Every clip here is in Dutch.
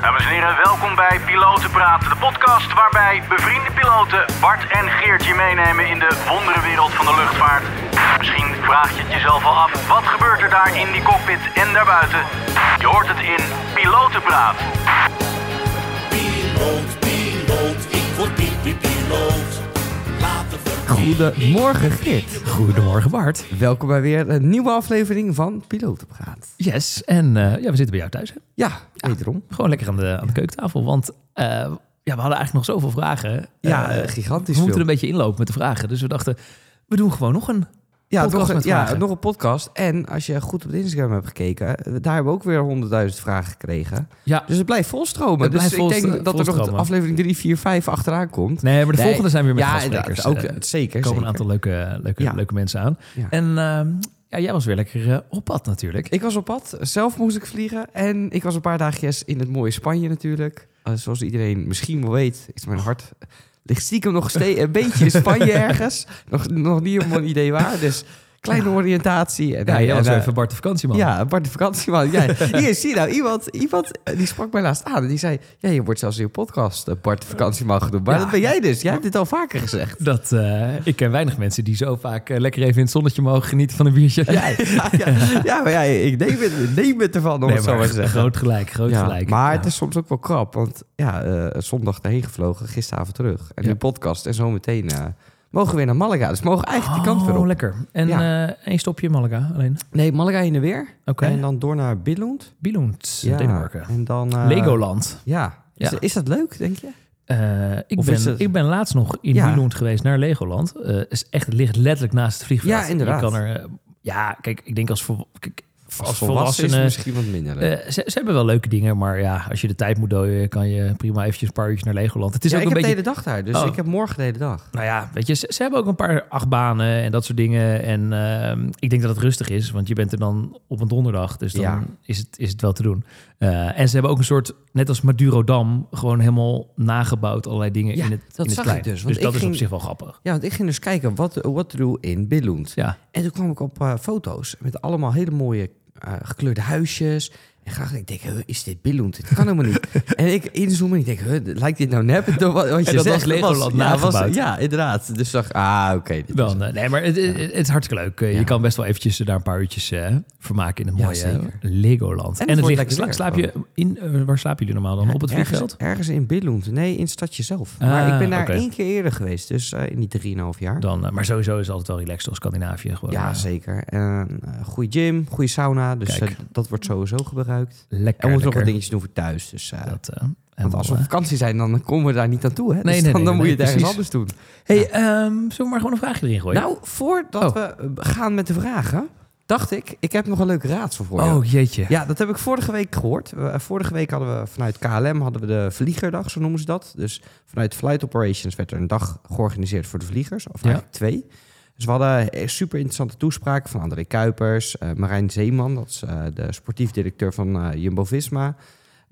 Dames en heren, welkom bij Piloten Praten, de podcast waarbij bevriende piloten Bart en Geertje meenemen in de wonderenwereld van de luchtvaart. Misschien vraag je het jezelf al af, wat gebeurt er daar in die cockpit en daarbuiten? Je hoort het in Piloten Praat. Piloot, piloot, ik word piep, piep, piloot. Goedemorgen Geert. Goedemorgen Bart. Welkom bij weer een nieuwe aflevering van Pilotenpraat. Yes, en eh, ja, we zitten bij jou thuis. Hè? Ja, wederom. Gewoon lekker aan de, aan de keukentafel, want eh, ja, we hadden eigenlijk nog zoveel vragen. Ja, eh, gigantisch we moeten een beetje inlopen met de vragen, dus we dachten, we doen gewoon nog een Ja, podcast nog, ja, nog een podcast. En als je goed op Instagram hebt gekeken, eh, daar hebben we ook weer honderdduizend vragen gekregen. Ja, Dus het blijft volstromen. Het dus blijft ik denk dat er nog aflevering 3, 4, 5 achteraan komt. nee, maar de Nee, volgende zijn weer met ja, gastsprekers. inderdaad, ook, Eh, eh, zeker. er komen zeker. een aantal leuke, leuke, Ja. leuke mensen aan. Ja. En ehm, ja, jij was weer lekker eh, op pad natuurlijk. Ik was op pad, zelf moest ik vliegen. En ik was een paar dagjes in het mooie Spanje natuurlijk. Eh, zoals iedereen misschien wel weet, is mijn hart ligt stiekem nog steeds een beetje in Spanje ergens. Nog, nog niet helemaal een idee waar. Dus kleine oriëntatie. En, ja, jij was eh, even Bart de vakantieman. Ja, Bart de vakantieman. Ja, hier, zie je nou, iemand, iemand eh, die sprak mij laatst aan. En die zei, ja, je wordt zelfs in je podcast eh, Bart de vakantieman genoemd. Maar Ja. dat ben jij dus. Jij hebt dit al vaker gezegd. Dat, ik ken weinig mensen die zo vaak lekker even in het zonnetje mogen genieten van een biertje. Ja, ja, ja, maar ja, ik neem het, neem het ervan, om Nee, het zo maar te zeggen. groot gelijk, groot Ja, gelijk. Maar het is soms ook wel krap, want ja, zondag erheen gevlogen, gisteravond terug. En nu podcast en zometeen eh, mogen we weer naar Malaga. Dus we mogen eigenlijk die kant weer Oh, op. lekker. En Ja. eh één stopje in Malaga alleen. Nee, Malaga in de weer. Oké. En dan door naar Billund. Billund, Ja, Denemarken. En dan... eh, Legoland. Ja. Is, Ja. is dat leuk, denk je? Eh, ik, Of ben, het- ik ben laatst nog in Ja. Billund geweest naar Legoland. Is echt, het ligt letterlijk naast het vliegveld. Ja, inderdaad. Je kan er, ja, kijk, ik denk als, kijk, als, Als volwassen is het volwassene... misschien wat minder. eh, ze, ze hebben wel leuke dingen, maar ja, als je de tijd moet dooien, kan je prima eventjes een paar uurtjes naar Legoland. Het is ja, ook ik een heb beetje de hele dag daar, dus Oh. ik heb morgen de hele dag. Nou ja, weet je, ze, ze hebben ook een paar achtbanen en dat soort dingen. En ehm, ik denk dat het rustig is, want je bent er dan op een donderdag. Dus dan Ja. is, het, is het wel te doen. Eh, en ze hebben ook een soort, net als Madurodam, gewoon helemaal nagebouwd. Allerlei dingen Ja, in het, dat in het zag klein. dus, Dus dat is op zich wel grappig. Ja, want ik ging dus kijken wat, wat te doen in Billund. Ja, En toen kwam ik op eh, foto's met allemaal hele mooie eh, gekleurde huisjes. En graag, ik denk, is dit Billund? Dit kan helemaal niet. en ik inzoomen en ik denk, lijkt dit nou nep? Wat, wat je En dat zegt, was Legoland ja, was, ja, inderdaad. Dus dacht ah, oké. dit is dan, het. eh, nee, maar het, het, het is hartstikke leuk. Eh, Ja. Je kan best wel eventjes daar een paar uurtjes eh, vermaken in Ja, mooie. Legoland. En En, het ligt, sla- slaap je in, eh, waar slapen jullie normaal dan? Op het ergens, vliegveld? Ergens in Billund. Nee, in het stadje zelf. Ah, maar ik ben daar oké. één keer eerder geweest. Dus eh, in die 3,5 jaar. Dan, eh, maar sowieso is het altijd wel relaxed als Scandinavië. Gewoon, ja, eh, zeker. En uh, goede gym, goede sauna. Dus eh, dat wordt sowieso gebruikt. Lekker, En we moeten nog wat dingetjes doen voor thuis. Dus, eh, Dat, eh, want als we op eh, vakantie zijn, dan komen we daar niet aan toe. Hè? Nee, dus nee, dan, nee, dan moet je het ergens anders doen. Hey, ehm, zullen we maar gewoon een vraagje erin gooien? Nou, voordat Oh. we gaan met de vragen, dacht ik, ik heb nog een leuk raadsel voor je. oh jeetje. Ja, dat heb ik vorige week gehoord. Eh, vorige week hadden we vanuit KLM hadden we de vliegerdag, zo noemen ze dat. Dus vanuit Flight Operations werd er een dag georganiseerd voor de vliegers, of Ja. eigenlijk twee. Dus we hadden eh, super interessante toespraken van André Kuipers, eh, Marijn Zeeman, dat is eh, de sportief directeur van eh, Jumbo-Visma.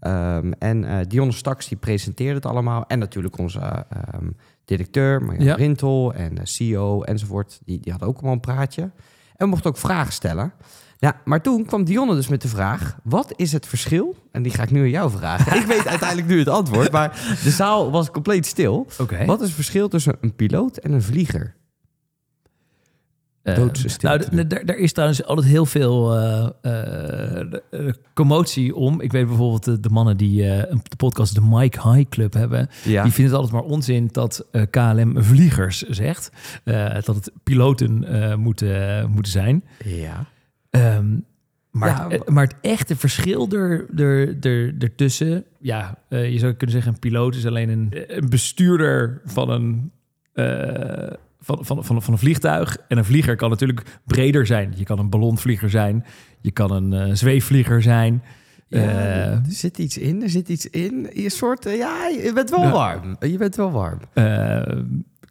Ehm, en Dionne Staks, die presenteerde het allemaal. En natuurlijk onze eh, ehm, directeur, Marjan Ja. Rintel en de CEO enzovoort. Die, die had ook allemaal een praatje. En we mochten ook vragen stellen. Ja, maar toen kwam Dionne dus met de vraag: wat is het verschil? En die ga ik nu aan jou vragen. ik weet uiteindelijk nu het antwoord, maar de zaal was compleet stil. Wat is het verschil tussen een piloot en een vlieger? Eh, nou, d- d- er is trouwens altijd heel veel eh, commotie om. Ik weet bijvoorbeeld de, de mannen die een- de podcast de Mike High Club hebben. Ja. Die vinden het altijd maar onzin dat KLM vliegers zegt. Dat het piloten moeten, moeten zijn. ja. Ehm, maar, Ja, het, maar het echte verschil er, er, er, ertussen... Ja, je zou kunnen zeggen een piloot is alleen een, een bestuurder van een... van, van, van, van een vliegtuig. En een vlieger kan natuurlijk breder zijn. Je kan een ballonvlieger zijn. Je kan een eh, zweefvlieger zijn. Ja, Eh, er zit iets in, er zit iets in. Je soort, eh, ja, je bent wel warm. Je bent wel warm.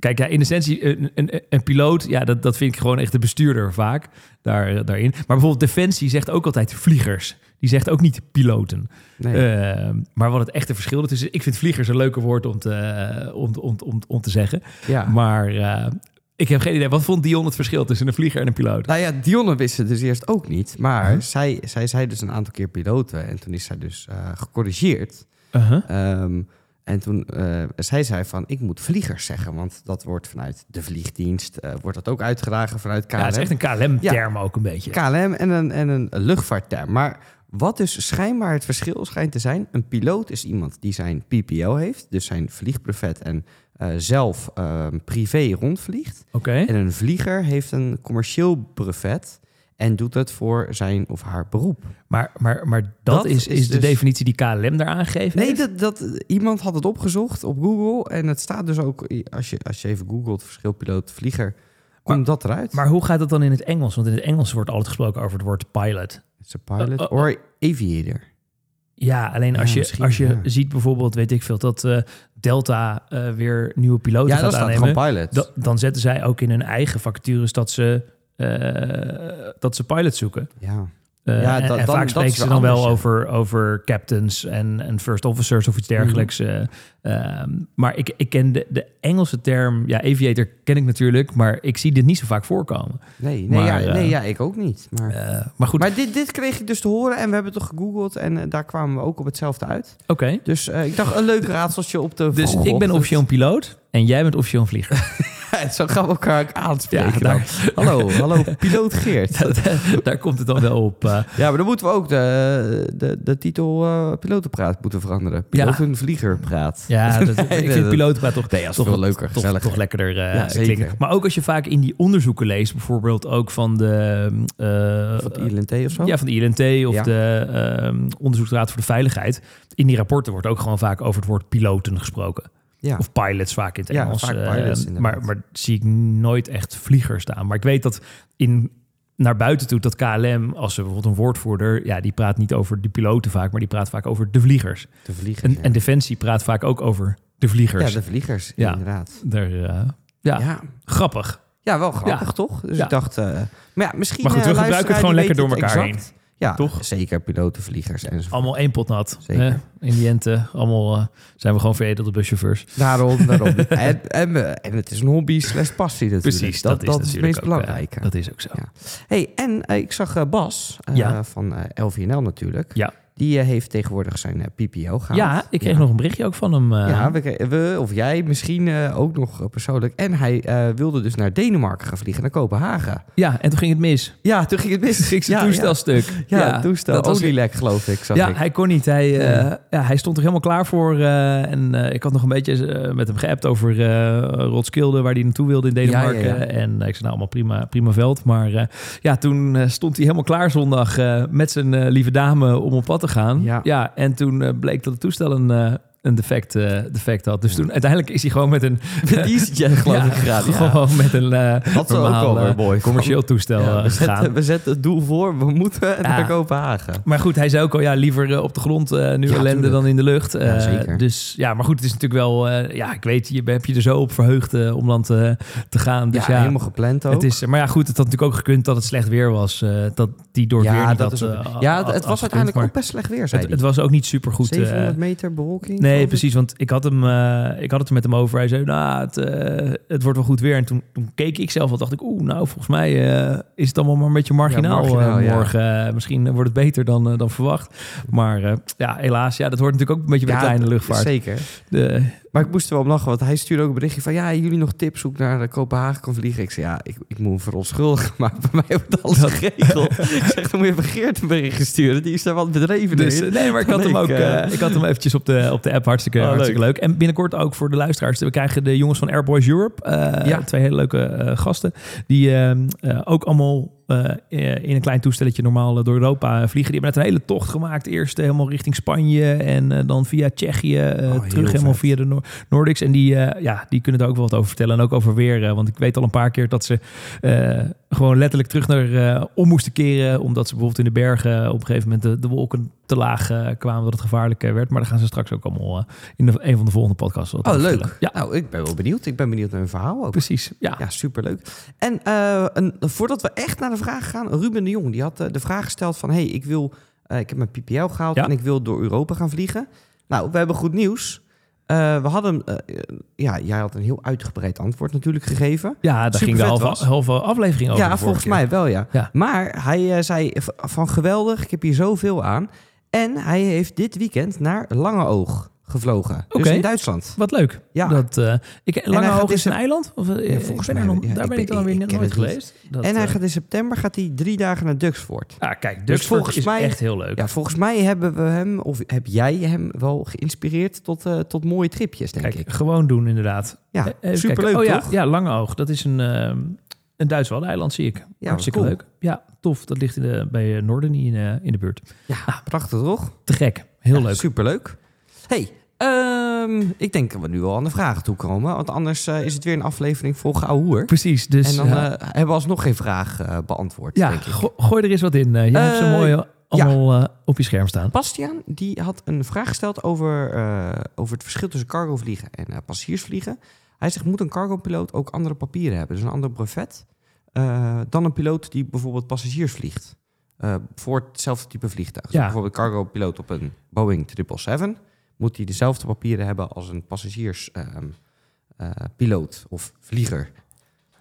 Eh, kijk, ja, in essentie, een, een, een piloot, ja, dat, dat vind ik gewoon echt de bestuurder vaak daar, daarin. Maar bijvoorbeeld Defensie zegt ook altijd vliegers. Die zegt ook niet piloten. Nee. Eh, maar wat het echte verschil is, ik vind vliegers een leuker woord om te, om, om, om, om te zeggen. ja. Maar eh, Ik heb geen idee. Wat vond Dion het verschil tussen een vlieger en een piloot? Nou ja, Dionne wist het dus eerst ook niet. Maar Huh? zij, zij zei dus een aantal keer piloten. En toen is zij dus eh, gecorrigeerd. Uh-huh. Ehm, en toen zij zei van, ik moet vliegers zeggen. Want dat wordt vanuit de vliegdienst, eh, wordt dat ook uitgedragen vanuit KLM. Ja, het is echt een KLM-term ook een beetje. KLM en een, en een luchtvaartterm. Maar wat dus schijnbaar het verschil schijnt te zijn... een piloot is iemand die zijn PPO heeft, dus zijn vliegbrevet... en eh, zelf ehm, privé rondvliegt. Oké. En een vlieger heeft een commercieel brevet... en doet het voor zijn of haar beroep. Maar, maar, maar dat, Dat is, is is de dus- definitie die KLM daar aangegeven Nee, heeft? dat, dat, iemand had het opgezocht op Google... en het staat dus ook, als je, als je even googelt... verschil piloot-vlieger, komt dat eruit. Maar hoe gaat dat dan in het Engels? Want in het Engels wordt altijd gesproken over het woord pilot. It's a pilot Uh, uh, or aviator. Ja, alleen Ja, als je, als je ja. ziet bijvoorbeeld, weet ik veel, dat eh, Delta eh, weer nieuwe piloten Ja, gaat dat staat aannemen. gewoon pilot. da- dan zetten zij ook in hun eigen vacatures dat ze, dat ze pilots zoeken. ja. Eh, Ja, en, dat- en dan- vaak spreken ze dan wel ja. over, over captains en, en first officers of iets dergelijks. Mhm. eh, ehm, maar ik, ik ken de, de Engelse term, ja, aviator ken ik natuurlijk, maar ik zie dit niet zo vaak voorkomen. Nee, nee, Maar, ja, eh, nee ja, ik ook niet. Maar, Eh, maar goed, maar dit, dit kreeg ik dus te horen en we hebben toch gegoogeld en eh, daar kwamen we ook op hetzelfde uit. oké. Dus eh, ik dacht een leuk raadseltje op de Dus ik ben officieel een piloot en jij bent officieel een vlieger. Zo gaan we elkaar aanspreken. Ja, daar- Hallo, hallo, piloot Geert. Daar komt het dan wel op. eh. Ja, maar dan moeten we ook de, de, de titel eh pilotenpraat moeten veranderen. Ja. Piloot en vliegerpraat. ja, dat, ik vind pilotenpraat toch, Nee, toch veel leuker, toch, toch lekkerder Ja, zeker. klinken. Maar ook als je vaak in die onderzoeken leest, bijvoorbeeld ook van de... Van het ILNT of zo? Ja, van de ILNT of Ja. de ehm, Onderzoeksraad voor de Veiligheid. In die rapporten wordt ook gewoon vaak over het woord piloten gesproken. Ja. Of pilots vaak in het Ja, Engels. vaak eh, maar, maar zie ik nooit echt vliegers staan. Maar ik weet dat in, naar buiten toe dat KLM, als ze bijvoorbeeld een woordvoerder... ja, die praat niet over de piloten vaak, maar die praat vaak over de vliegers. de vliegers. En, ja. en Defensie praat vaak ook over de vliegers. ja, de vliegers, Ja. inderdaad. Daar, eh, ja, Ja. ja. grappig. wel grappig toch? Dus ik dacht... eh, maar ja, misschien... Maar goed, we gebruiken het gewoon lekker door elkaar exact. Ja, Toch? zeker piloten, vliegers enzovoort. Allemaal één pot nat. Zeker. hè? In die ente, allemaal eh, zijn we gewoon veredelde buschauffeurs. Daarom, daarom. en, en, we- en het is een hobby slash passie natuurlijk. Precies, dat, dat, dat, is is het meest ook, eh, belangrijke. dat is ook zo. Ja. hey, en eh, ik zag Bas eh, Ja. van eh, LVNL natuurlijk. Ja. Die eh, heeft tegenwoordig zijn eh, PPO gehaald. Ja, ik kreeg Ja. nog een berichtje ook van hem. eh, Ja, we, of jij misschien ook nog persoonlijk. En hij wilde dus naar Denemarken gaan vliegen, naar Kopenhagen. ja, en toen ging het mis. Ja, toen ging het mis. Ging zijn ja, toestelstuk. Ja, ja, toestel. dat was- Olielek, geloof ik. Zag Ja, ik. hij kon niet. Hij, ja, hij stond er helemaal klaar voor. en ik had nog een beetje met hem geappt over Roskilde, waar hij naartoe wilde in Denemarken. En ik zei nou allemaal prima, prima veld. Maar ja, toen stond hij helemaal klaar zondag met zijn lieve dame om op pad te gaan. Ja. en toen eh, bleek dat het toestel een, eh, een defect, eh, defect had. Dus toen uiteindelijk is hij gewoon met een... Het jij geloof Ja, ik gegaan. Ja. Gewoon met een eh is ook normaal, weer eh, mooi. commercieel toestel Ja, eh, we, gegaan. zetten, we zetten het doel voor, we moeten naar Kopenhagen. Maar goed, hij zei ook al, ja, liever eh, op de grond eh, nu ellende tuurlijk. dan in de lucht. Eh, zeker. Dus ja, maar goed, het is natuurlijk wel, eh, ja, ik weet, je heb je er zo op verheugd eh, om dan te, te gaan. Dus ja, helemaal gepland ook. het is, maar ja, goed, het had natuurlijk ook gekund dat het slecht weer was. eh, dat die door weer dat is ook- eh, ja, het, was uiteindelijk ook best slecht weer, zei het was ook niet super goed. 700 meter bewolking. Nee, ik. precies. Want ik had, hem, eh, ik had het er met hem over. Hij zei, nou, het, eh, het wordt wel goed weer. En toen, toen keek ik zelf al, dacht ik, oeh, nou, volgens mij eh, is het allemaal maar een beetje marginaal, Ja, marginaal, ja. morgen. Misschien wordt het beter dan, dan verwacht. Maar ja, helaas, ja, dat hoort natuurlijk ook een beetje bij de kleine luchtvaart. Zeker. De, Maar ik moest er wel om lachen, want hij stuurde ook een berichtje van... ja, jullie nog tips hoe ik naar Kopenhagen kan vliegen? Ik zei, ja, ik, ik moet verontschuldigen, maar bij mij wordt alles geregeld. ik zeg, dan moet je Begeert een berichtje sturen. Die is daar wat bedreven dus, in. nee, maar ik had hem ook ik had hem eventjes op de, op de app. Hartstikke, Oh, hartstikke leuk. En binnenkort ook voor de luisteraars. We krijgen de jongens van Airboys Europe. eh, Ja. Twee hele leuke eh, gasten. Die eh, eh, ook allemaal in een klein toestelletje normaal eh, door Europa vliegen. Die hebben net een hele tocht gemaakt. Eerst eh, helemaal richting Spanje en eh, dan via Tsjechië eh, Oh, terug helemaal vet. via de Noor- Nordics. En die, eh, ja, die kunnen daar ook wel wat over vertellen. En ook over weer. eh, want ik weet al een paar keer dat ze eh, gewoon letterlijk terug naar eh, om moesten keren. Omdat ze bijvoorbeeld in de bergen op een gegeven moment de, de wolken te laag eh, kwamen. Dat het gevaarlijk eh, werd. Maar daar gaan ze straks ook allemaal eh, in de, een van de volgende podcasts. Oh, leuk. Ja, Nou, ik ben wel benieuwd. Ik ben benieuwd naar hun verhaal ook. precies. Ja. Ja, superleuk. En eh, een, voordat we echt naar de vraag gaan, Ruben de Jong, die had eh, de vraag gesteld van, hey, ik wil, eh, ik heb mijn PPL gehaald Ja. en ik wil door Europa gaan vliegen. Nou, we hebben goed nieuws. Eh, we hadden, ja, jij had een heel uitgebreid antwoord natuurlijk gegeven. Ja, daar Super ging de halve, aflevering over. ja, volgens keer. mij wel, ja. Ja. Maar hij zei van geweldig, ik heb hier zoveel aan. En hij heeft dit weekend naar Langeoog gevlogen. Dus in Duitsland. Wat leuk. Ja. Dat, eh ik, Langehoog is een eiland? Of, eh, Ja, ben mij, nog, ja, daar ik ben ik dan weer ik nooit geweest. Dat, en hij eh, gaat in september gaat hij drie dagen naar Duxford. Ah, kijk, Dus dus volgens is mij- echt heel leuk. Ja, volgens mij hebben we hem, of heb jij hem wel geïnspireerd tot, tot mooie tripjes, denk Kijk, ik. gewoon doen inderdaad. Ja, even superleuk, kijken. oh, ja, toch? Ja, Langeoog. Dat is een, ehm een Duits eiland zie ik. Ja, Hartstikke cool. leuk. Ja, tof. Dat ligt in de, bij Noorden in, in de buurt. Ja, prachtig toch? Te gek. Heel leuk. Superleuk. hey, ehm, ik denk dat we nu wel aan de vragen toe komen. Want anders eh, is het weer een aflevering vol gauw hoer. Precies. Dus en dan eh, eh, hebben we alsnog geen vraag beantwoord, ja, denk ik. go- gooi er eens wat in. Jij hebt ze mooi allemaal op je scherm staan. Bastiaan die had een vraag gesteld over, over het verschil tussen cargo vliegen en passagiersvliegen. Hij zegt, moet een cargopiloot ook andere papieren hebben? Dus een ander brevet dan een piloot die bijvoorbeeld passagiers vliegt. voor hetzelfde type vliegtuig. Dus bijvoorbeeld een cargopiloot op een Boeing 777... moet hij dezelfde papieren hebben als een passagierspiloot of vlieger.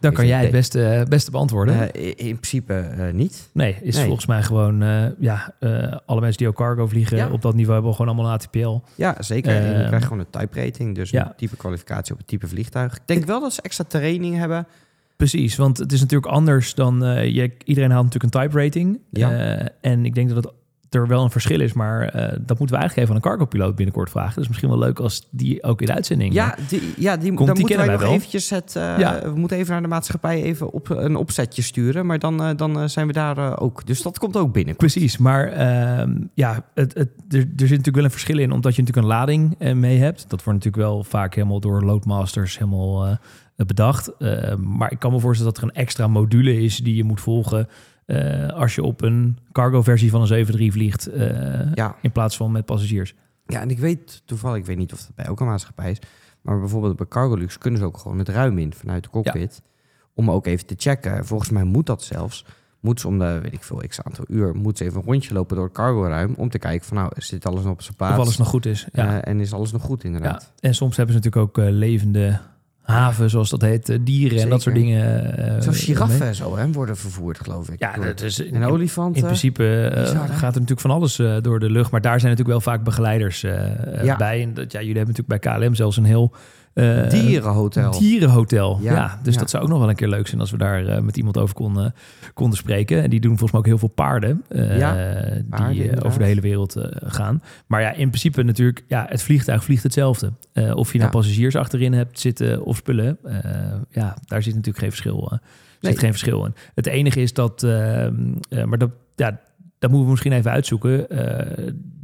Dan kan jij het beste, beste beantwoorden. Eh, in in principe eh, niet. nee, is nee. volgens mij gewoon... eh, ja, eh, alle mensen die ook cargo vliegen Ja. op dat niveau... hebben gewoon allemaal een ATPL. Ja, zeker. en je Ehm, krijgt gewoon een type rating, dus ja. een type kwalificatie op het type vliegtuig. Ik denk wel dat ze extra training hebben. Precies, want het is natuurlijk anders dan... eh, je, iedereen haalt natuurlijk een type rating. Ja. Eh, en ik denk dat het er wel een verschil is. Maar eh, dat moeten we eigenlijk even aan een cargopiloot binnenkort vragen. Dus misschien wel leuk als die ook in de uitzending... Ja, die, ja die, Komt, dan die moeten wij nog wel. eventjes het... eh, Ja. We moeten even naar de maatschappij even op, een opzetje sturen. Maar dan, eh, dan eh, zijn we daar eh, ook. Dus dat komt ook binnen. Precies, maar ehm, ja, het, het, er, er zit natuurlijk wel een verschil in, omdat je natuurlijk een lading eh, mee hebt. Dat wordt natuurlijk wel vaak helemaal door loadmasters helemaal eh, bedacht. Eh, maar ik kan me voorstellen dat er een extra module is die je moet volgen eh, als je op een cargo-versie van een 73 vliegt, eh, Ja. in plaats van met passagiers. ja, en ik weet toevallig, ik weet niet of dat bij elke maatschappij is. Maar bijvoorbeeld bij Cargolux kunnen ze ook gewoon het ruim in vanuit de cockpit. Om ook even te checken. Volgens mij moet dat zelfs. Moet ze om de, weet ik veel, x aantal uur, moet ze even een rondje lopen door het cargo-ruim. Om te kijken van, nou, zit alles nog op zijn plaats? Of alles nog goed is. Ja. Eh, en is alles nog goed, ja. inderdaad. En soms hebben ze natuurlijk ook levende haven, zoals dat heet, eh, dieren en dat soort dingen. eh, Zoals mee. giraffen en zo, hè, worden vervoerd, geloof ik. Ja, dat is en olifanten. In principe eh, gaat er natuurlijk van alles eh, door de lucht. Maar daar zijn natuurlijk wel vaak begeleiders eh, eh, Ja. bij. En dat, ja, jullie hebben natuurlijk bij KLM zelfs een heel... eh, Dierenhotel. Dierenhotel. Ja, Ja, dus ja. dat zou ook nog wel een keer leuk zijn als we daar eh, met iemand over konden, konden spreken. En die doen volgens mij ook heel veel paarden. eh, Ja, die paarden, over de hele wereld gaan. Maar ja, in principe natuurlijk, ja, het vliegtuig vliegt hetzelfde. Of je nou passagiers achterin hebt zitten of spullen. ja, daar zit natuurlijk geen verschil, zit Nee. geen verschil in. Het enige is dat, maar dat, ja, dat moeten we misschien even uitzoeken.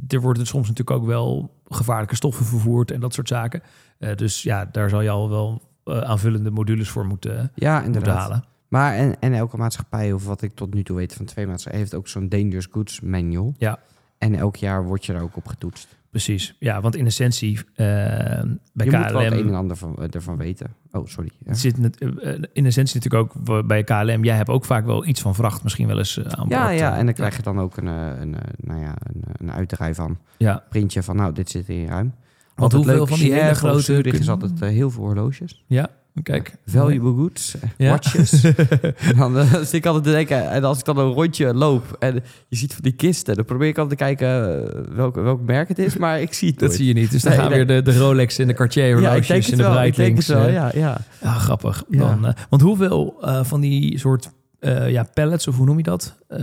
Er worden soms natuurlijk ook wel gevaarlijke stoffen vervoerd en dat soort zaken. Eh, dus ja, daar zal je al wel eh, aanvullende modules voor moeten, Ja, moeten halen. Maar en, en elke maatschappij, of wat ik tot nu toe weet van twee maatschappijen, heeft ook zo'n Dangerous Goods manual. Ja. En elk jaar word je daar ook op getoetst. Precies. Ja, want in essentie eh, bij je moet wel het een en KLM ander van, eh, ervan weten. Oh, sorry. Ja. zit eh, eh, in essentie natuurlijk ook bij KLM. Jij hebt ook vaak wel iets van vracht misschien wel eens eh, aan boord. Ja, ja, eh. en dan krijg je dan ook een, eh, een, eh, nou ja, een, eh, een uitdraai van. Ja, Printje van, nou, dit zit hier ruim. Want hoeveel van die hele grote... Zurich is altijd eh, heel veel horloges. Ja, kijk. Valuable goods, eh, Ja. watches. en dan eh, zit ik altijd te denken, en als ik dan een rondje loop en je ziet van die kisten, dan probeer ik altijd te kijken welk, welk merk het is, maar ik zie het Dat nooit. zie je niet. Dus dan Nee, gaan nee. weer de, de Rolex en de Cartier Ja, horloges het en de wel. Ik denk het Breitlinks. wel, eh, ja, ja. Ja, grappig. Ja. Dan, want hoeveel van die soort eh, ja, pallets, of hoe noem je dat, eh,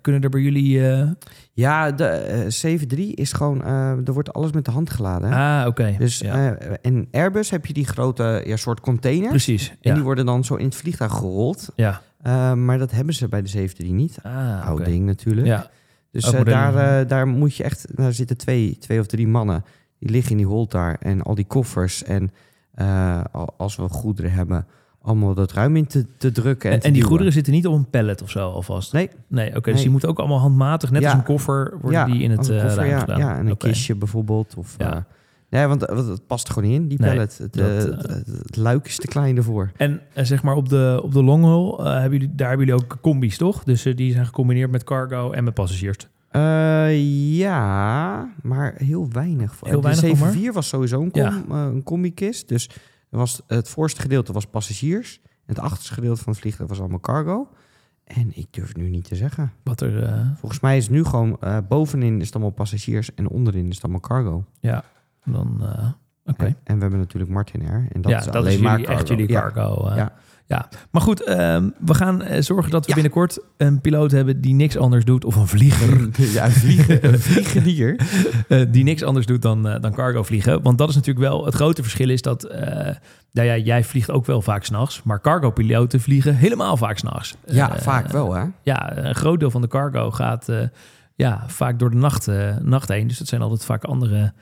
kunnen er bij jullie... eh, Ja, de eh 7.3 is gewoon, er wordt alles met de hand geladen. hè. Ah, oké. Dus ja. in Airbus heb je die grote ja, soort containers. Precies. En Ja. die worden dan zo in het vliegtuig gerold. ja. Maar dat hebben ze bij de 7.3 niet. Ah, Oud ding natuurlijk. Ja. Dus daar, daar moet je echt... Daar zitten twee, twee of drie mannen. Die liggen in die hold daar. En al die koffers. En al- als we goederen hebben... allemaal dat ruim in te, te drukken. En, En, te en die goederen zitten niet op een pallet of zo alvast? Nee, Nee, oké. dus Nee. die moeten ook allemaal handmatig, net Ja. als een koffer, worden ja, die in het eh, koffer, ja, gedaan. ja, en een kistje bijvoorbeeld. Of, Ja. ja. nee, want, het past gewoon niet in, die Nee, pallet. het, dat, eh, eh, het, het luik is te klein ervoor. En eh, zeg maar op de, op de long haul, eh, hebben jullie, daar hebben jullie ook combi's, toch? Dus eh, die zijn gecombineerd met cargo en met passagiers. Eh, ja, maar heel weinig. Heel weinig de nog maar? 7-4 was sowieso een, com, Ja. eh, een combi-kist. Dus was, het voorste gedeelte was passagiers. En het achterste gedeelte van het vliegtuig was allemaal cargo. En ik durf nu niet te zeggen. Wat er... eh, Volgens mij is het nu gewoon eh, bovenin is het allemaal passagiers en onderin is het allemaal cargo. ja, dan... eh, Oké. En, en we hebben natuurlijk Martin Air. En dat ja, is dat alleen is maar cargo. echt jullie Ja. cargo. eh. Ja. Ja. Maar goed, ehm, we gaan eh, zorgen dat we Ja. binnenkort een piloot hebben die niks anders doet. Of een vlieger. Ja, een vliegen, een vliegenier. eh, die niks anders doet dan, eh, dan cargo vliegen. Want dat is natuurlijk wel het grote verschil is dat... eh, nou ja, jij vliegt ook wel vaak s'nachts. Maar cargo-piloten vliegen helemaal vaak s'nachts. Ja, vaak wel hè. Ja, een groot deel van de cargo gaat ja, vaak door de nacht, nacht heen. Dus dat zijn altijd vaak andere,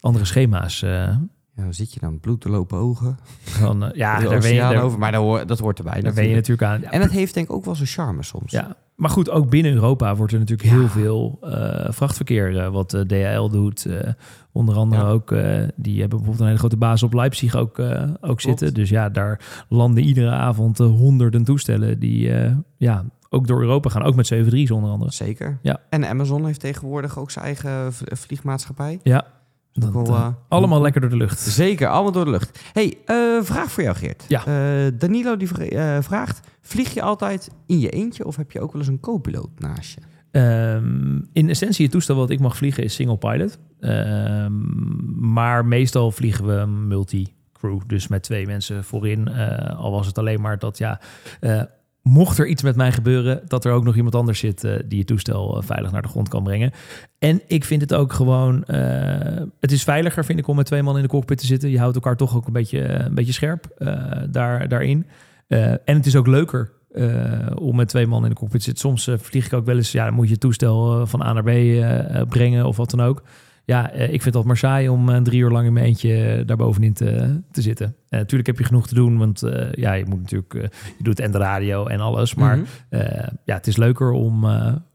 andere schema's. Ja, dan zit je dan bloed te lopen ogen. van, eh, ja, daar ben je, daar, over. Maar dat hoort, dat hoort erbij daar ben je natuurlijk. aan. Ja, En het heeft denk ik ook wel zijn charme soms. Ja, maar goed, ook binnen Europa wordt er natuurlijk Ja. heel veel eh, vrachtverkeer eh, wat DHL doet. onder andere Ja. ook, die hebben bijvoorbeeld een hele grote basis op Leipzig ook, ook zitten. Dus ja, daar landen iedere avond honderden toestellen die ja, ook door Europa gaan. Ook met 73's onder andere. Zeker. Ja. En Amazon heeft tegenwoordig ook zijn eigen vliegmaatschappij. Ja, Dat eh, eh, allemaal lekker door de lucht. Zeker, allemaal door de lucht. hey, eh, vraag voor jou Geert. Ja. Danilo die vra- vraagt, vlieg je altijd in je eentje of heb je ook wel eens een co-piloot naast je? Ehm, in essentie, het toestel wat ik mag vliegen is single pilot. Ehm, maar meestal vliegen we multi-crew. Dus met twee mensen voorin. Al was het alleen maar dat, ja... eh, mocht er iets met mij gebeuren... dat er ook nog iemand anders zit... eh, die het toestel eh, veilig naar de grond kan brengen. En ik vind het ook gewoon... eh, het is veiliger, vind ik, om met twee man in de cockpit te zitten. Je houdt elkaar toch ook een beetje, een beetje scherp daar, daarin. En het is ook leuker om met twee man in de cockpit te zitten. Soms vlieg ik ook wel eens, ja, dan moet je het toestel van A naar B brengen of wat dan ook. Ja, eh, ik vind dat maar saai om eh, drie uur lang in mijn eentje eh, daar bovenin te, te zitten. Natuurlijk heb je genoeg te doen, want ja, je moet natuurlijk, je doet en de radio en alles. Maar Mhm. ja, het is leuker om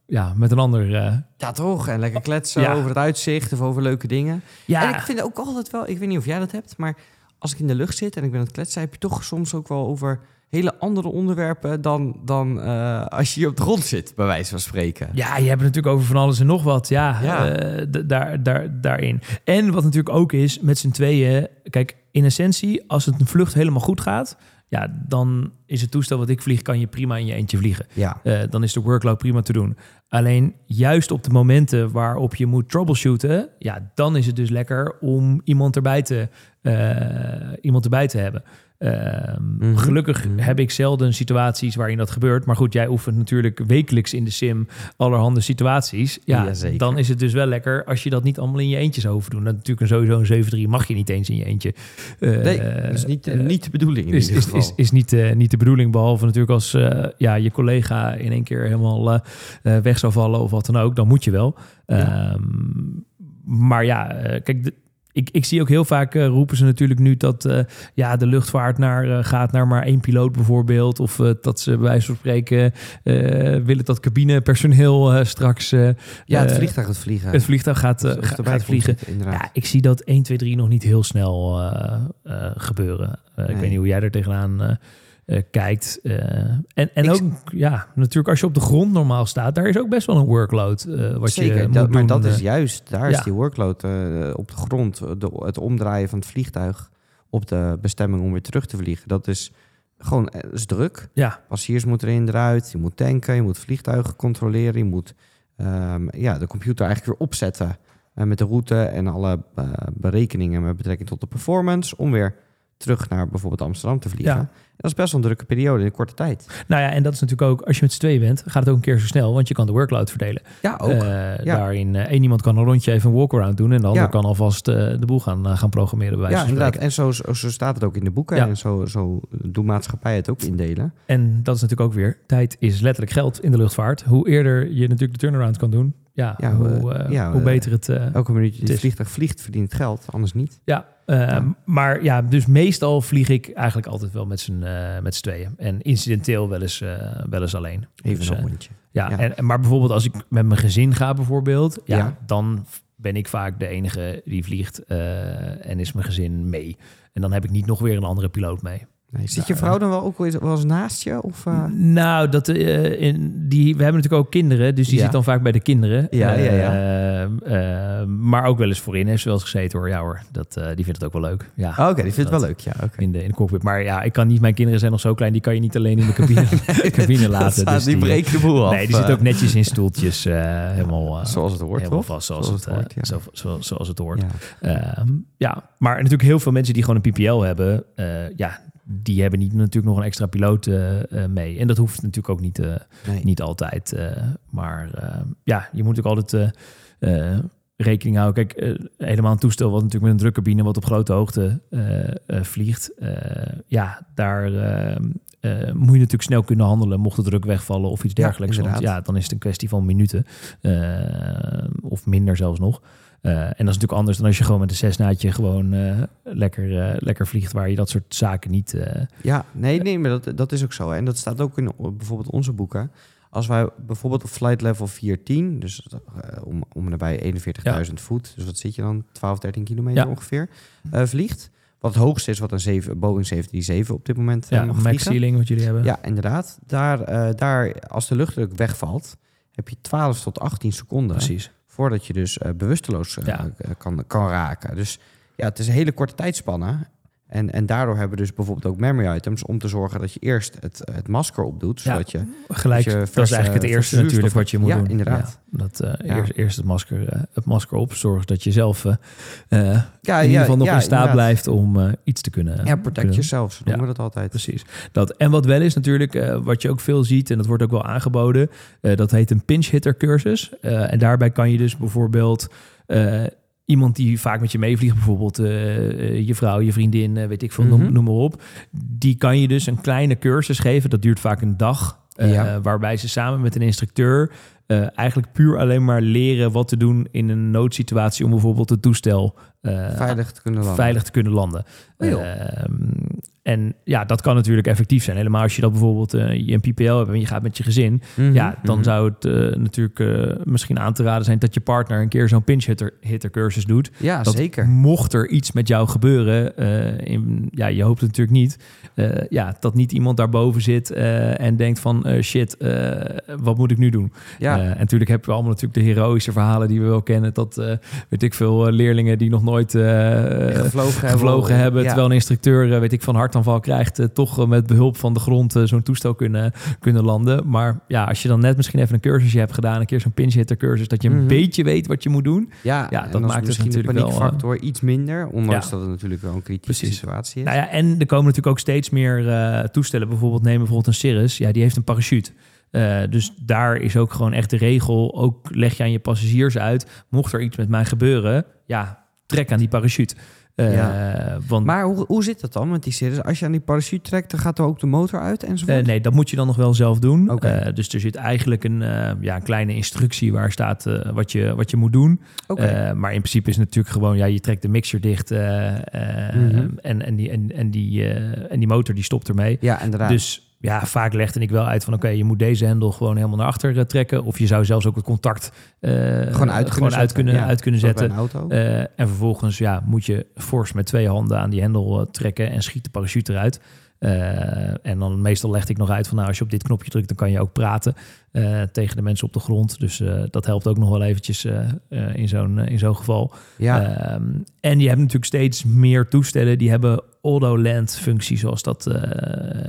ja, met een ander... Ja, toch? En lekker kletsen Ja. over het uitzicht of over leuke dingen. ja, En ik vind ook altijd wel, ik weet niet of jij dat hebt, maar als ik in de lucht zit en ik ben aan het kletsen, heb je toch soms ook wel over hele andere onderwerpen dan, dan eh, als je hier op de grond zit, bij wijze van spreken. Ja, je hebt het natuurlijk over van alles en nog wat. Ja, Ja. eh, daar, daar, daarin. En wat natuurlijk ook is, met z'n tweeën... Kijk, in essentie, als het een vlucht helemaal goed gaat... Ja, dan is het toestel wat ik vlieg, kan je prima in je eentje vliegen. Ja, Eh, dan is de workload prima te doen. Alleen juist op de momenten waarop je moet troubleshooten... Ja, dan is het dus lekker om iemand erbij te, iemand erbij te hebben. Ehm, Mhm. Gelukkig Mhm. heb ik zelden situaties waarin dat gebeurt. Maar goed, jij oefent natuurlijk wekelijks in de sim allerhande situaties. Ja, dan is het dus wel lekker als je dat niet allemaal in je eentje zou hoeven doen. Dan natuurlijk een sowieso een 7-3 mag je niet eens in je eentje. Eh, nee, dat is niet, eh, niet de bedoeling in is, ieder is, geval. is, is niet, eh, niet de bedoeling. Behalve natuurlijk als eh, ja, je collega in één keer helemaal eh, eh, weg zou vallen of wat dan ook. Dan moet je wel. Ja. Ehm, maar ja, eh, kijk, ik, ik zie ook heel vaak eh, roepen ze natuurlijk nu dat eh, ja, de luchtvaart naar, eh, gaat naar maar één piloot bijvoorbeeld. Of dat ze bij wijze van spreken willen dat cabinepersoneel eh, straks ja, het vliegtuig gaat vliegen. het vliegtuig gaat, Of- of gaat, vliegen. inderdaad. Ja, ik zie dat 1, 2, 3 nog niet heel snel gebeuren. Ik weet niet hoe jij er tegenaan eh, kijkt. Eh, en en Ik- ook, ja, natuurlijk als je op de grond normaal staat, daar is ook best wel een workload eh, wat Zeker, je moet dat, maar doen. dat is juist, daar ja. is die workload op de grond, de, het omdraaien van het vliegtuig op de bestemming om weer terug te vliegen. Dat is gewoon is druk. ja, Passagiers moeten erin eruit, je moet tanken, je moet vliegtuigen controleren, je moet ehm, ja, de computer eigenlijk weer opzetten met de route en alle berekeningen met betrekking tot de performance om weer terug naar bijvoorbeeld Amsterdam te vliegen. Ja. Dat is best wel een drukke periode in een korte tijd. nou ja, en dat is natuurlijk ook, als je met z'n tweeën bent, gaat het ook een keer zo snel, want je kan de workload verdelen. Ja, ook. Eh, ja. Daarin, eh, één iemand kan een rondje even een walkaround doen en de ander Ja. kan alvast eh, de boel gaan, gaan programmeren bij ja, inderdaad. En zo, zo, zo staat het ook in de boeken. Ja. En zo, zo doen maatschappijen het ook indelen. En dat is natuurlijk ook weer, tijd is letterlijk geld in de luchtvaart. Hoe eerder je natuurlijk de turnaround kan doen, ja, Ja, hoe, we- eh, ja, hoe eh, beter het... eh, Elke minuut Het vliegtuig vliegt, verdient het geld. Anders niet. Ja, Ja. maar ja, dus meestal vlieg ik eigenlijk altijd wel met z'n met z'n tweeën. En incidenteel wel eens, wel eens alleen. Even Dus, een rondje. ja. En, maar bijvoorbeeld als ik met mijn gezin ga bijvoorbeeld, ja, Ja. dan ben ik vaak de enige die vliegt en is mijn gezin mee. En dan heb ik niet nog weer een andere piloot mee. Nee. Zit je vrouw dan wel ook wel eens- naast je? Of, eh? Nou, dat, eh, in, die, we hebben natuurlijk ook kinderen, dus die Ja. zit dan vaak bij de kinderen. Ja, ja, ja. Eh, eh, maar ook wel eens voorin heeft ze wel eens gezeten hoor. Ja hoor, dat, eh, die vindt het ook wel leuk. Ja, Oh, Oké, die vindt het wel leuk. Ja, oké. in, de, in de cockpit. Maar ja, ik kan niet, mijn kinderen zijn nog zo klein, die kan je niet alleen in de cabine, cabine laten. dus die breken de boel af. Nee, die eh. zit ook netjes in stoeltjes, eh, helemaal, eh, Zoals het hoort, helemaal vast, zoals, Zoals het, hoort, eh, ja. zo, zo- zoals het hoort. Ja. Ja, maar natuurlijk heel veel mensen die gewoon een PPL hebben, eh, ja, die hebben niet natuurlijk nog een extra piloot eh, eh, mee. En dat hoeft natuurlijk ook niet, eh, Nee. niet altijd. maar eh, ja, je moet ook altijd rekening houden. Kijk, helemaal een toestel wat natuurlijk met een drukcabine wat op grote hoogte vliegt. ja, daar eh, eh, moet je natuurlijk snel kunnen handelen mocht de druk wegvallen of iets Ja, dergelijks. Want ja, dan is het een kwestie van minuten of minder zelfs nog. Eh, en dat is natuurlijk anders dan als je gewoon met een Cessnaatje gewoon eh, lekker, eh, lekker vliegt, waar je dat soort zaken niet... Ja, nee, nee, maar dat, dat is ook zo. hè. En dat staat ook in bijvoorbeeld onze boeken. Als wij bijvoorbeeld op flight level 410, dus eh, om, om nabij 41.000 voet, dus wat zit je dan, 12, 13 kilometer Ja. ongeveer, vliegt. Wat het hoogste is wat een 7, Boeing 737 op dit moment ja, mag max ceiling wat jullie hebben. Ja, inderdaad. Daar, daar, als de luchtdruk wegvalt, heb je 12 tot 18 seconden precies. Voordat je dus eh, bewusteloos eh, Ja. eh, kan, kan raken. Dus ja, het is een hele korte tijdspanne. En, en daardoor hebben we dus bijvoorbeeld ook memory items om te zorgen dat je eerst het, het masker opdoet, Ja. zodat je Gelijk, dat je dat is eigenlijk het eerste natuurlijk wat je moet Ja, doen. inderdaad. Ja, dat, eh. Eerst, eerst het, masker, eh, het masker op. Zorg dat je zelf eh, eh, ja, in ieder geval nog in staat inderdaad. blijft om eh, iets te kunnen. Ja, protect jezelf, noemen we dat altijd. Precies. Dat, en wat wel is natuurlijk, eh, wat je ook veel ziet, en dat wordt ook wel aangeboden, eh, dat heet een pinch hitter cursus. Eh, en daarbij kan je dus bijvoorbeeld eh, iemand die vaak met je meevliegt, bijvoorbeeld eh, eh, je vrouw, je vriendin, eh, weet ik veel, noem, Mhm. noem maar op. Die kan je dus een kleine cursus geven. Dat duurt vaak een dag. Ja. Waarbij ze samen met een instructeur eigenlijk puur alleen maar leren wat te doen in een noodsituatie om bijvoorbeeld het toestel Veilig te kunnen landen. veilig te kunnen landen. Oh, en ja, dat kan natuurlijk effectief zijn. Helemaal als je dat bijvoorbeeld eh, je een PPL hebt en je gaat met je gezin. Mhm, Ja, dan mhm. zou het eh, natuurlijk eh, misschien aan te raden zijn dat je partner een keer zo'n pinch hitter, hitter cursus doet. Ja, Dat zeker. Mocht er iets met jou gebeuren, in, ja, je hoopt het natuurlijk niet. ja, dat niet iemand daarboven zit en denkt van shit, wat moet ik nu doen? Ja, en natuurlijk hebben we allemaal natuurlijk de heroïsche verhalen die we wel kennen. Dat weet ik veel leerlingen die nog nooit gevlogen hebben. gevlogen hebben. Ja. Terwijl een instructeur, weet ik, van hartaanval krijgt, eh, toch eh, met behulp van de grond eh, zo'n toestel kunnen, kunnen landen. Maar ja, als je dan net misschien even een cursusje hebt gedaan, een keer zo'n pinch hitter cursus, dat je een Mhm. beetje weet wat je moet doen. Ja, dat maakt het misschien natuurlijk wel, paniekfactor iets minder, ondanks Ja. dat het natuurlijk wel een kritische Precies. situatie is. Nou ja, en er komen natuurlijk ook steeds meer toestellen. Bijvoorbeeld neem bijvoorbeeld een Cirrus. Ja, die heeft een parachute. Dus daar is ook gewoon echt de regel. Ook leg je aan je passagiers uit. Mocht er iets met mij gebeuren, ja, trek aan die parachute. Eh, Ja. Want Maar hoe, hoe zit dat dan met die series? Als je aan die parachute trekt, dan gaat er ook de motor uit enzovoort? Eh, nee, dat moet je dan nog wel zelf doen. Eh, dus er zit eigenlijk een, ja, een kleine instructie waar staat wat, je, wat je moet doen. Maar in principe is het natuurlijk gewoon, ja, je trekt de mixer dicht Mhm. en, en, die, en, en, die, en die motor die stopt ermee. ja, inderdaad. Dus ja, vaak legde ik wel uit van oké, je moet deze hendel gewoon helemaal naar achter eh, trekken. Of je zou zelfs ook het contact eh, gewoon uit kunnen gewoon uit zetten. kunnen, Ja, uit kunnen zetten. Eh, en vervolgens ja, moet je fors met twee handen aan die hendel trekken en schiet de parachute eruit. En dan meestal legde ik nog uit van nou, als je op dit knopje drukt, dan kan je ook praten tegen de mensen op de grond. Dus dat helpt ook nog wel eventjes in zo'n in zo'n geval. ja, Ehm, en je hebt natuurlijk steeds meer toestellen die hebben auto-land functie, zoals dat eh,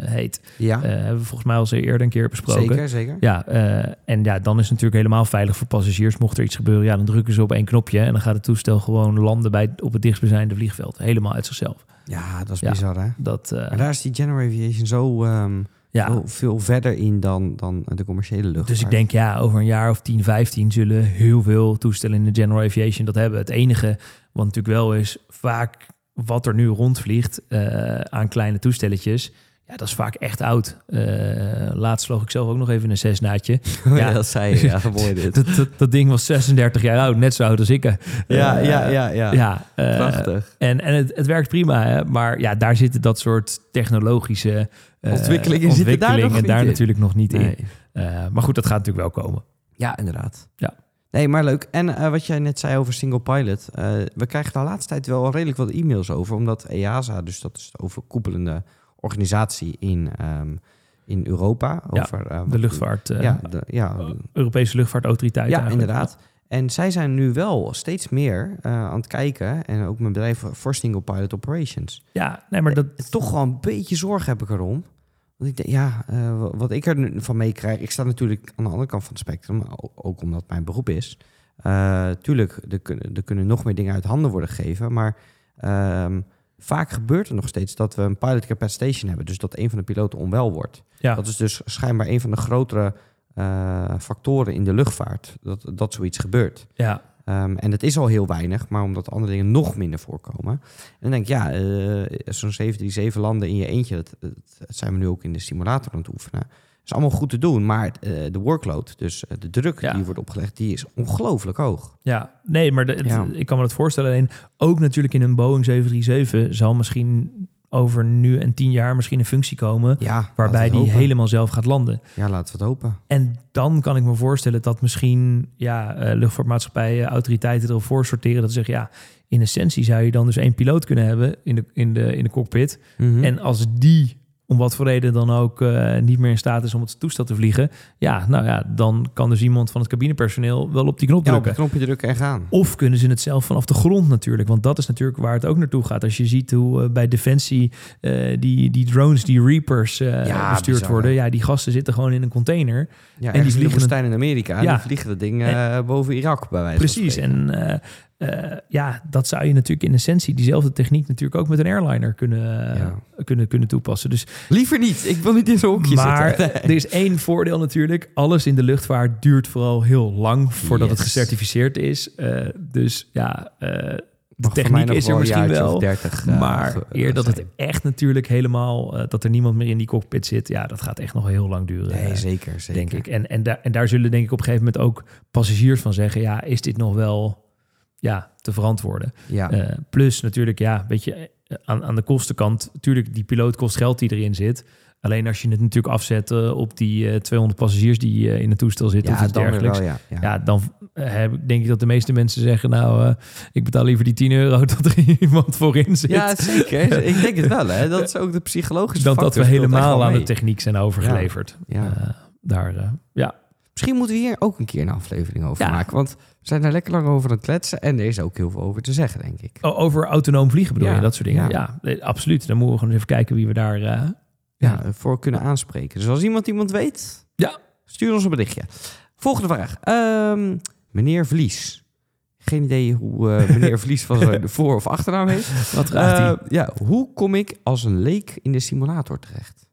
heet. ja. Eh, hebben we volgens mij al eerder een keer besproken. zeker, zeker. Ja, eh, en ja, dan is het natuurlijk helemaal veilig voor passagiers. Mocht er iets gebeuren, ja, dan drukken ze op één knopje en dan gaat het toestel gewoon landen bij, op het dichtstbijzijnde vliegveld. Helemaal uit zichzelf. Ja, dat is Ja. bizar, hè? Dat, Maar daar is die General Aviation zo ehm, ja. veel verder in dan, dan de commerciële lucht. Dus ik denk, ja, over een jaar of 10, 15 zullen heel veel toestellen in de General Aviation dat hebben. Het enige wat natuurlijk wel is, vaak wat er nu rondvliegt eh, aan kleine toestelletjes, ja, dat is vaak echt oud. Eh, laatst vloog ik zelf ook nog even een zesnaatje. ja, ja. dat zei je. Ja, mooi dit. Dat, dat, dat ding was 36 jaar oud, net zo oud als ik. eh. Ja, ja, ja, ja. ja, Prachtig. En, en het, het werkt prima, hè? maar ja, daar zitten dat soort technologische Ontwikkelingen daar nog ontwikkelingen daar in. natuurlijk nog niet in. Nee. Maar goed, dat gaat natuurlijk wel komen. Ja, inderdaad. Ja. Nee, maar leuk. En eh, wat jij net zei over single pilot. eh, we krijgen de laatste tijd wel redelijk wat e-mails over. Omdat EASA, dus dat is de overkoepelende organisatie in, ehm, in Europa. Over, eh, De luchtvaart, ja, de, ja, Europese luchtvaartautoriteit. ja, eigenlijk. inderdaad. En zij zijn nu wel steeds meer aan het kijken. En ook mijn bedrijf voor Single Pilot Operations. Ja, nee, maar dat... Toch wel een beetje zorg heb ik erom. Want ik denk, ja, eh, wa- wat ik er nu van meekrijg... Ik sta natuurlijk aan de andere kant van het spectrum. Ook omdat mijn beroep is. Eh, tuurlijk, er kunnen, er kunnen nog meer dingen uit handen worden gegeven. Maar ehm, vaak gebeurt er nog steeds dat we een pilot capacitation hebben. Dus dat een van de piloten onwel wordt. Ja, Dat is dus schijnbaar een van de grotere eh, factoren in de luchtvaart. Dat, dat zoiets gebeurt. ja, Ehm, en het is al heel weinig, maar omdat andere dingen nog minder voorkomen. En dan denk ik, ja, eh, zo'n 737 landen in je eentje, dat, dat zijn we nu ook in de simulator aan het oefenen. is allemaal goed te doen, maar eh, de workload, dus eh, de druk Ja. die wordt opgelegd, die is ongelooflijk hoog. ja. Nee, maar de, het- Ja. ik kan me dat voorstellen. Alleen ook natuurlijk in een Boeing 737 zal misschien over nu en tien jaar misschien een functie komen... Ja, waarbij die hopen. helemaal zelf gaat landen. Ja, laten we het hopen. En dan kan ik me voorstellen dat misschien ja, eh, luchtvaartmaatschappijen, autoriteiten ervoor sorteren. Dat ze zeggen, ja, in essentie zou je dan dus één piloot kunnen hebben in de, in de, in de cockpit. Mhm. En als die om wat voor reden dan ook eh, niet meer in staat is om het toestel te vliegen. Ja, nou ja, dan kan dus iemand van het cabinepersoneel wel op die knop ja, op drukken. het knopje drukken en gaan. Of kunnen ze het zelf vanaf de grond natuurlijk. Want dat is natuurlijk waar het ook naartoe gaat. Als je ziet hoe eh, bij Defensie eh, die, die drones, die Reapers Ja, bestuurd bizar, worden. Ja, die gasten zitten gewoon in een container. Ja, en die vliegen in Amerika. En Ja. die vliegen de dingen boven Irak bij wijze van Precies. En eh, ja, dat zou je natuurlijk in essentie, diezelfde techniek natuurlijk ook met een airliner kunnen, Ja. kunnen, kunnen toepassen. Dus, Liever niet. Ik wil niet in zo'n hoekje maar zitten. er is één voordeel natuurlijk. Alles in de luchtvaart duurt vooral heel lang voordat het gecertificeerd is. Eh, dus ja, eh, de techniek is er misschien wel. 30, eh, maar eer dat het echt natuurlijk helemaal, dat er niemand meer in die cockpit zit, ja, dat gaat echt nog heel lang duren. Nee, zeker, zeker. denk ik. En, en, daar, en daar zullen denk ik op een gegeven moment ook passagiers van zeggen, ja, is dit nog wel ja, te verantwoorden? Ja. Eh, plus natuurlijk, ja, weet je, aan, aan de kostenkant, natuurlijk, die piloot kost geld die erin zit. Alleen als je het natuurlijk afzet eh, op die eh, 200 passagiers die in het toestel zitten ja, of iets dergelijks. wel, ja. ja. Ja, dan heb, denk ik dat de meeste mensen zeggen, nou, ik betaal liever die 10 euro dat er iemand voorin zit. Ja, zeker. Ik denk het wel. Hè. Dat is ook de psychologische dan dat we helemaal aan de techniek zijn overgeleverd. Ja. Daar, ja. Misschien moeten we hier ook een keer een aflevering over Ja. maken. Want we zijn daar lekker lang over aan het kletsen. En er is ook heel veel over te zeggen, denk ik. O- Over autonoom vliegen bedoel Ja, je, dat soort dingen? ja. Ja, nee, absoluut. Dan moeten we gewoon even kijken wie we daar... eh, Ja, voor kunnen aanspreken. Dus als iemand iemand weet, Ja. stuur ons een berichtje. Volgende vraag. Ehm, meneer Vlies. Geen idee hoe eh, meneer Vlies van zijn voor- of achternaam heeft. wat vraagt hij? Eh, ja, hoe kom ik als een leek in de simulator terecht?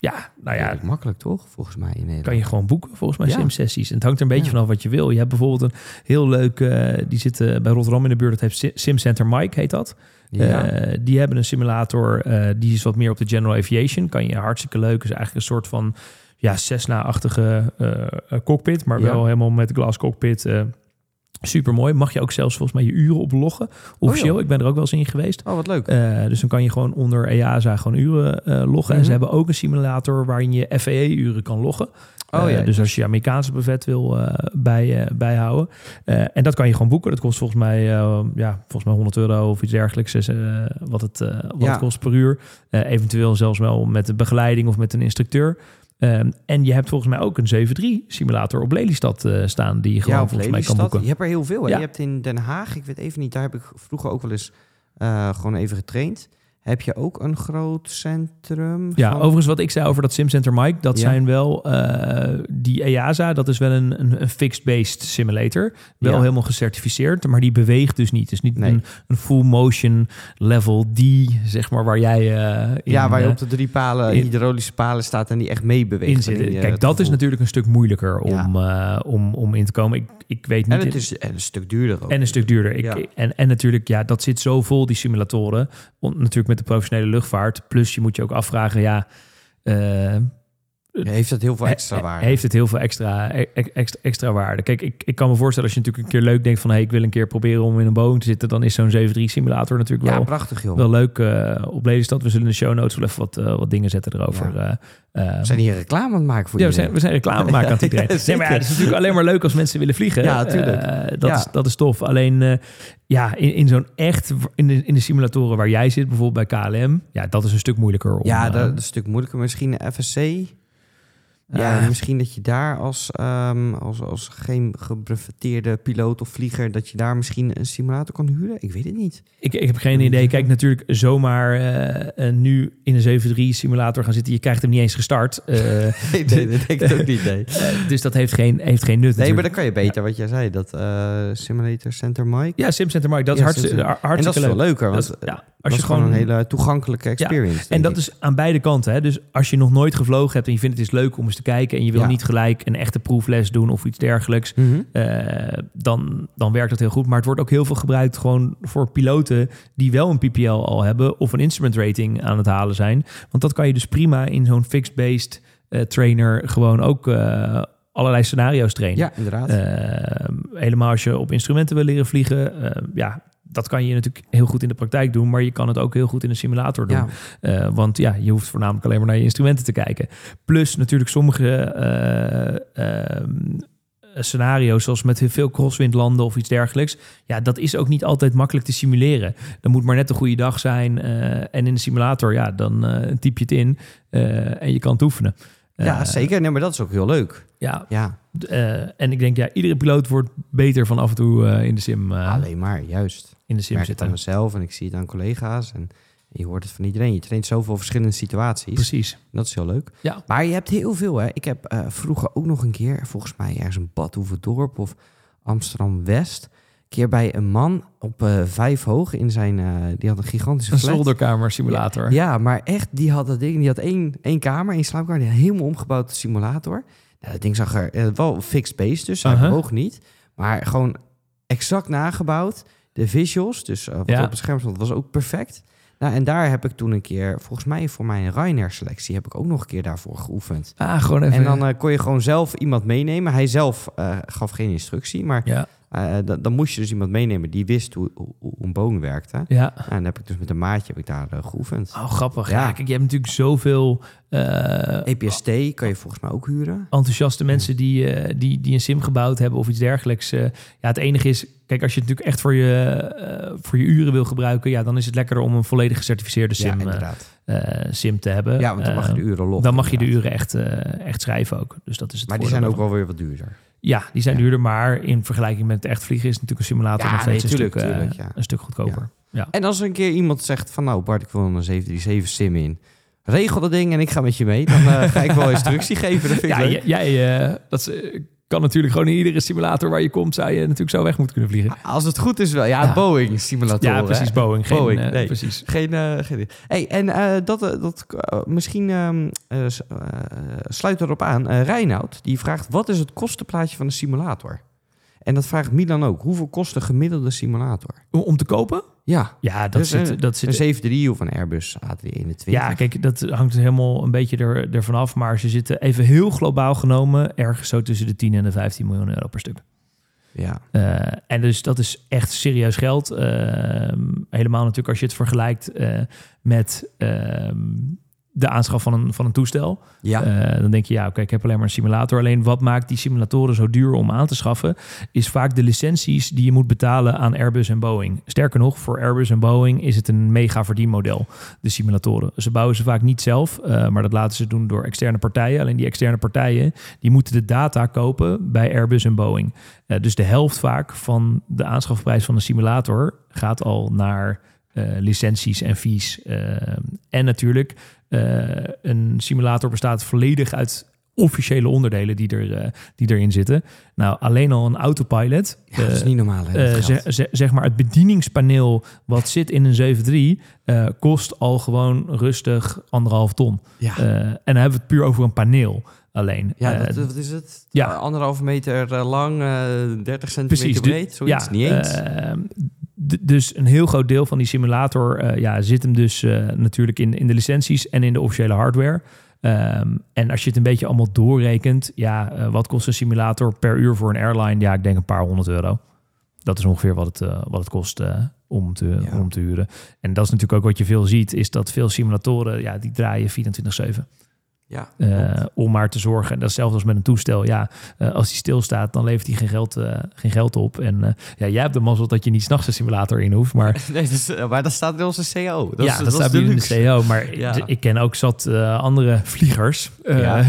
Ja, nou ja, makkelijk toch, volgens mij in Nederland. kan je gewoon boeken, volgens mij, Ja. simsessies. En het hangt er een beetje Ja. vanaf wat je wil. Je hebt bijvoorbeeld een heel leuk... eh, die zit eh, bij Rotterdam in de buurt. Dat heeft Sim- SimCenter Mike, heet dat. Ja. Eh, die hebben een simulator, die is wat meer op de general aviation. Kan je hartstikke leuk. is eigenlijk een soort van ja, Cessna-achtige cockpit, maar wel helemaal met glas cockpit. Super mooi. Mag je ook zelfs volgens mij je uren oploggen. Officieel, joh. ik ben er ook wel eens in geweest. oh, wat leuk. Eh, dus dan kan je gewoon onder EASA gewoon uren eh, loggen. En Mhm. ze hebben ook een simulator waarin je FAA-uren kan loggen. oh Eh, ja, dus als je Amerikaanse bevet wil bij, bijhouden. En dat kan je gewoon boeken. Dat kost volgens mij, ja, volgens mij 100 euro of iets dergelijks. is, eh, wat het, wat Ja. het kost per uur. Eventueel zelfs wel met een begeleiding of met een instructeur. Ehm, en je hebt volgens mij ook een 7.3 simulator op Lelystad eh, staan. Die je gewoon ja, volgens mij kan boeken. Je hebt er heel veel. Ja. Je hebt in Den Haag, ik weet even niet, daar heb ik vroeger ook wel eens eh, gewoon even getraind. Heb je ook een groot centrum? Ja, van- overigens wat ik zei over dat SimCenter Mike, dat Ja. zijn wel eh, die EASA, dat is wel een, een, een fixed-based simulator. Wel Ja. helemaal gecertificeerd, maar die beweegt dus niet. Is niet Nee. een, een full motion level die, zeg maar, waar jij eh in, ja, waar je eh, op de drie palen, in- hydraulische palen staat en die echt meebeweegt. Kijk, dat is natuurlijk een stuk moeilijker Ja. om, om, om in te komen. Ik, ik weet niet... En het is en een stuk duurder ook. En een stuk duurder. Ik, en, en natuurlijk, ja, dat zit zo vol, die simulatoren. On- natuurlijk met de professionele luchtvaart. Plus je moet je ook afvragen, ja... Heeft dat heel veel extra waarde? Heeft het heel veel extra, extra, extra waarde. Kijk, ik, ik kan me voorstellen als je natuurlijk een keer leuk denkt van... hey, ik wil een keer proberen om in een Boeing te zitten... dan is zo'n 7.3 simulator natuurlijk ja, wel, prachtig joh. wel leuk eh, op Lelystad. We zullen in de show notes wel even wat, eh, wat dingen zetten erover. Ja. eh, eh, We zijn hier reclame aan het maken voor ja, we iedereen. zijn, we zijn reclame maken aan het iedereen. Ja, nee, maar het is natuurlijk alleen maar leuk als mensen willen vliegen. Ja, tuurlijk. Eh, dat, is, dat is tof. Alleen ja, in, in zo'n echt, in de, in de simulatoren waar jij zit, bijvoorbeeld bij KLM, ja, dat is een stuk moeilijker. Om, Ja, dat is een stuk moeilijker. Misschien FSC. Ja. Ja, misschien dat je daar als, ehm, als, als geen gebreveteerde piloot of vlieger... dat je daar misschien een simulator kan huren. Ik weet het niet. ik, ik heb geen idee. Kijk, natuurlijk zomaar eh, eh, nu in een 7.3 simulator gaan zitten. Je krijgt hem niet eens gestart. Eh, Nee, nee, dat denk ik ook niet, nee. eh, dus dat heeft geen, heeft geen nut. Nee, maar dan kan je beter, wat jij zei, dat eh, Simulator Center Mike. Ja, SimCenter Mike, dat is hartstikke, hartstikke en dat is leuk. veel leuker, want Dat is- ja, als je gewoon gewoon een hele toegankelijke experience. En dat ik. is aan beide kanten. Hè? Dus als je nog nooit gevlogen hebt en je vindt het is leuk om eens te kijken en je wil Ja. niet gelijk een echte proefles doen of iets dergelijks, Mhm. eh, dan, dan werkt dat heel goed. Maar het wordt ook heel veel gebruikt gewoon voor piloten die wel een PPL al hebben of een instrument rating aan het halen zijn. Want dat kan je dus prima in zo'n fixed-based eh, trainer gewoon ook eh, allerlei scenario's trainen. Ja, inderdaad. Eh, helemaal als je op instrumenten wil leren vliegen. eh, ja, dat kan je natuurlijk heel goed in de praktijk doen, maar je kan het ook heel goed in een simulator doen. ja. Eh, want ja, je hoeft voornamelijk alleen maar naar je instrumenten te kijken. Plus natuurlijk sommige eh, ehm, scenario's, zoals met heel veel crosswind landen of iets dergelijks. Ja, dat is ook niet altijd makkelijk te simuleren. Dan moet maar net een goede dag zijn. eh, en in de simulator, ja, dan typ je het in en je kan het oefenen. Ja, Eh, zeker. Nee, maar dat is ook heel leuk. Ja, Ja, eh, en ik denk, ja, iedere piloot wordt beter van af en toe eh, in de sim, alleen maar, juist. in de Ik sim merk het aan mezelf en ik zie het aan collega's. En je hoort het van iedereen. Je traint zoveel verschillende situaties. Precies. Dat is heel leuk. Ja. Maar je hebt heel veel, hè. Ik heb vroeger ook nog een keer, volgens mij ergens een Badhoevedorp of Amsterdam-West... een keer bij een man op eh, vijf hoog in zijn... eh, die had een gigantische Een flat. zolderkamer simulator. Ja, maar echt, die had dat ding. Die had één, één kamer, één slaapkamer. Die helemaal omgebouwd tot simulator. Nou, dat ding zag er eh, wel fixed base, dus uh Uh-huh. hoog niet. Maar gewoon exact nagebouwd. De visuals, dus wat Ja. op het scherm stond, was ook perfect. Nou, en daar heb ik toen een keer, volgens mij voor mijn Ryanair-selectie... heb ik ook nog een keer daarvoor geoefend. Ah, gewoon even. En dan kon je gewoon zelf iemand meenemen. Hij zelf gaf geen instructie, maar ja, eh, dan, dan moest je dus iemand meenemen... die wist hoe, hoe, hoe een boom werkte. ja. En dan heb ik dus met een maatje heb ik daar eh, geoefend. Oh, grappig. Ja, Ja. kijk, je hebt natuurlijk zoveel eh, EPST kan je volgens mij ook huren. enthousiaste mensen die, eh, die, die een sim gebouwd hebben of iets dergelijks. Eh, ja, het enige is, kijk, als je het natuurlijk echt voor je, eh, voor je uren wil gebruiken, ja, dan is het lekkerder om een volledig gecertificeerde sim, eh, eh, sim te hebben. Ja, want dan mag je de Eh, uren loggen. dan mag je de uren echt, eh, echt schrijven ook. Dus dat is het Maar die zijn ook wel weer wat duurder. Ja, die zijn Ja. duurder, maar in vergelijking met het echt vliegen is natuurlijk een simulator Ja, nog steeds nee, een, stuk, eh, tuurlijk, ja. een stuk goedkoper. Ja. En als er een keer iemand zegt van... nou Bart, ik wil een 737 sim in. Regel dat ding en ik ga met je mee. Dan eh, ga ik wel instructie geven. Dat vind ik Ja, leuk. jij eh, dat is, kan natuurlijk gewoon in iedere simulator waar je komt, zou je natuurlijk zo weg moeten kunnen vliegen. Als het goed is wel. Ja, Ja. Boeing simulator. Ja, precies, Boeing. Geen, Boeing, eh, nee. precies. Geen, eh, geen Hey, en eh, dat, dat misschien ehm, eh, eh, sluit erop aan. Reinoud, die vraagt... wat is het kostenplaatje van een simulator? En dat vraagt Milan ook. Hoeveel kost een gemiddelde simulator? Om te kopen? Ja, Ja, dat Dus zit... een- dat zit een 73 of een Airbus A321. ja, kijk, dat hangt helemaal een beetje er, ervan af. Maar ze zitten even heel globaal genomen... ergens zo tussen de 10 en de 15 miljoen euro per stuk. Ja, Eh, en dus dat is echt serieus geld. Ehm, helemaal natuurlijk als je het vergelijkt eh, met ehm, de aanschaf van een, van een toestel. ja. Eh, dan denk je, ja, oké, ik heb alleen maar een simulator. Alleen wat maakt die simulatoren zo duur om aan te schaffen, is vaak de licenties die je moet betalen aan Airbus en Boeing. Sterker nog, voor Airbus en Boeing is het een mega verdienmodel, de simulatoren. Ze bouwen ze vaak niet zelf, eh, maar dat laten ze doen door externe partijen. Alleen die externe partijen, die moeten de data kopen bij Airbus en Boeing. Eh, dus de helft vaak van de aanschafprijs van een simulator gaat al naar licenties en fees. En natuurlijk, een simulator bestaat volledig uit officiële onderdelen die, er, eh, die erin zitten. Nou, alleen al een autopilot. Ja, dat is eh, niet normaal. Hè, eh, zeg maar het bedieningspaneel wat zit in een 7.3 eh, kost al gewoon rustig anderhalf ton. ja, Eh, en dan hebben we het puur over een paneel alleen. ja Eh, dat, wat is het? ja. Uh, anderhalve meter eh, lang, eh 30 centimeter Precies, breed, zoiets. niet eens. Dus een heel groot deel van die simulator eh, ja, zit hem dus eh, natuurlijk in, in de licenties en in de officiële hardware. Ehm, en als je het een beetje allemaal doorrekent, ja, eh, wat kost een simulator per uur voor een airline? Ja, ik denk een paar honderd euro. Dat is ongeveer wat het, wat het kost om, te, Ja. om te huren. En dat is natuurlijk ook wat je veel ziet, is dat veel simulatoren, ja, die draaien 24-7. Ja, Eh, om maar te zorgen. En dat is hetzelfde als met een toestel. Ja, eh, als die stilstaat, dan levert hij geen geld, eh, geen geld op. En ja, jij hebt de mazzel dat je niet s'nachts een simulator in hoeft. Maar Nee, dat is, maar dat staat in onze CO. Dat ja, is, dat, is staat in de. CO. Maar Ja. ik ken ook zat andere vliegers. Ja.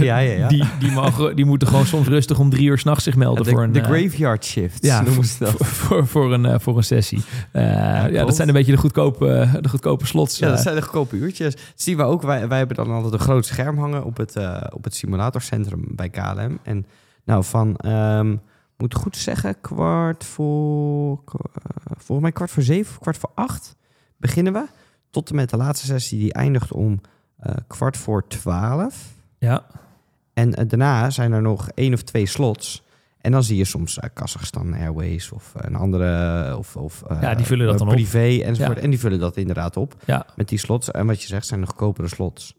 Die, die, mogen, die moeten gewoon soms rustig om drie uur s'nachts zich melden de, voor een... de graveyard shift. ja, noemen ze dat. voor, voor, voor een, voor een sessie. Ja, dat zijn een beetje de goedkope, de goedkope slots. Ja, dat zijn de goedkope uurtjes. Dat zien we ook. Wij, wij hebben dan altijd een groot scherm hangen op het, eh, op het simulatorcentrum bij KLM. En nou, van, ehm moet goed zeggen, kwart voor, kwa- volgens mij kwart voor zeven of kwart voor acht beginnen we. Tot en met de laatste sessie, die eindigt om eh, kwart voor twaalf. ja, En eh, daarna zijn er nog één of twee slots. En dan zie je soms eh, Kazachstan Airways of een andere... Of, of, eh, Ja, die vullen dat dan op. privé enzovoort. Ja. En die vullen dat inderdaad op ja. met die slots. En wat je zegt, zijn de goedkopere slots.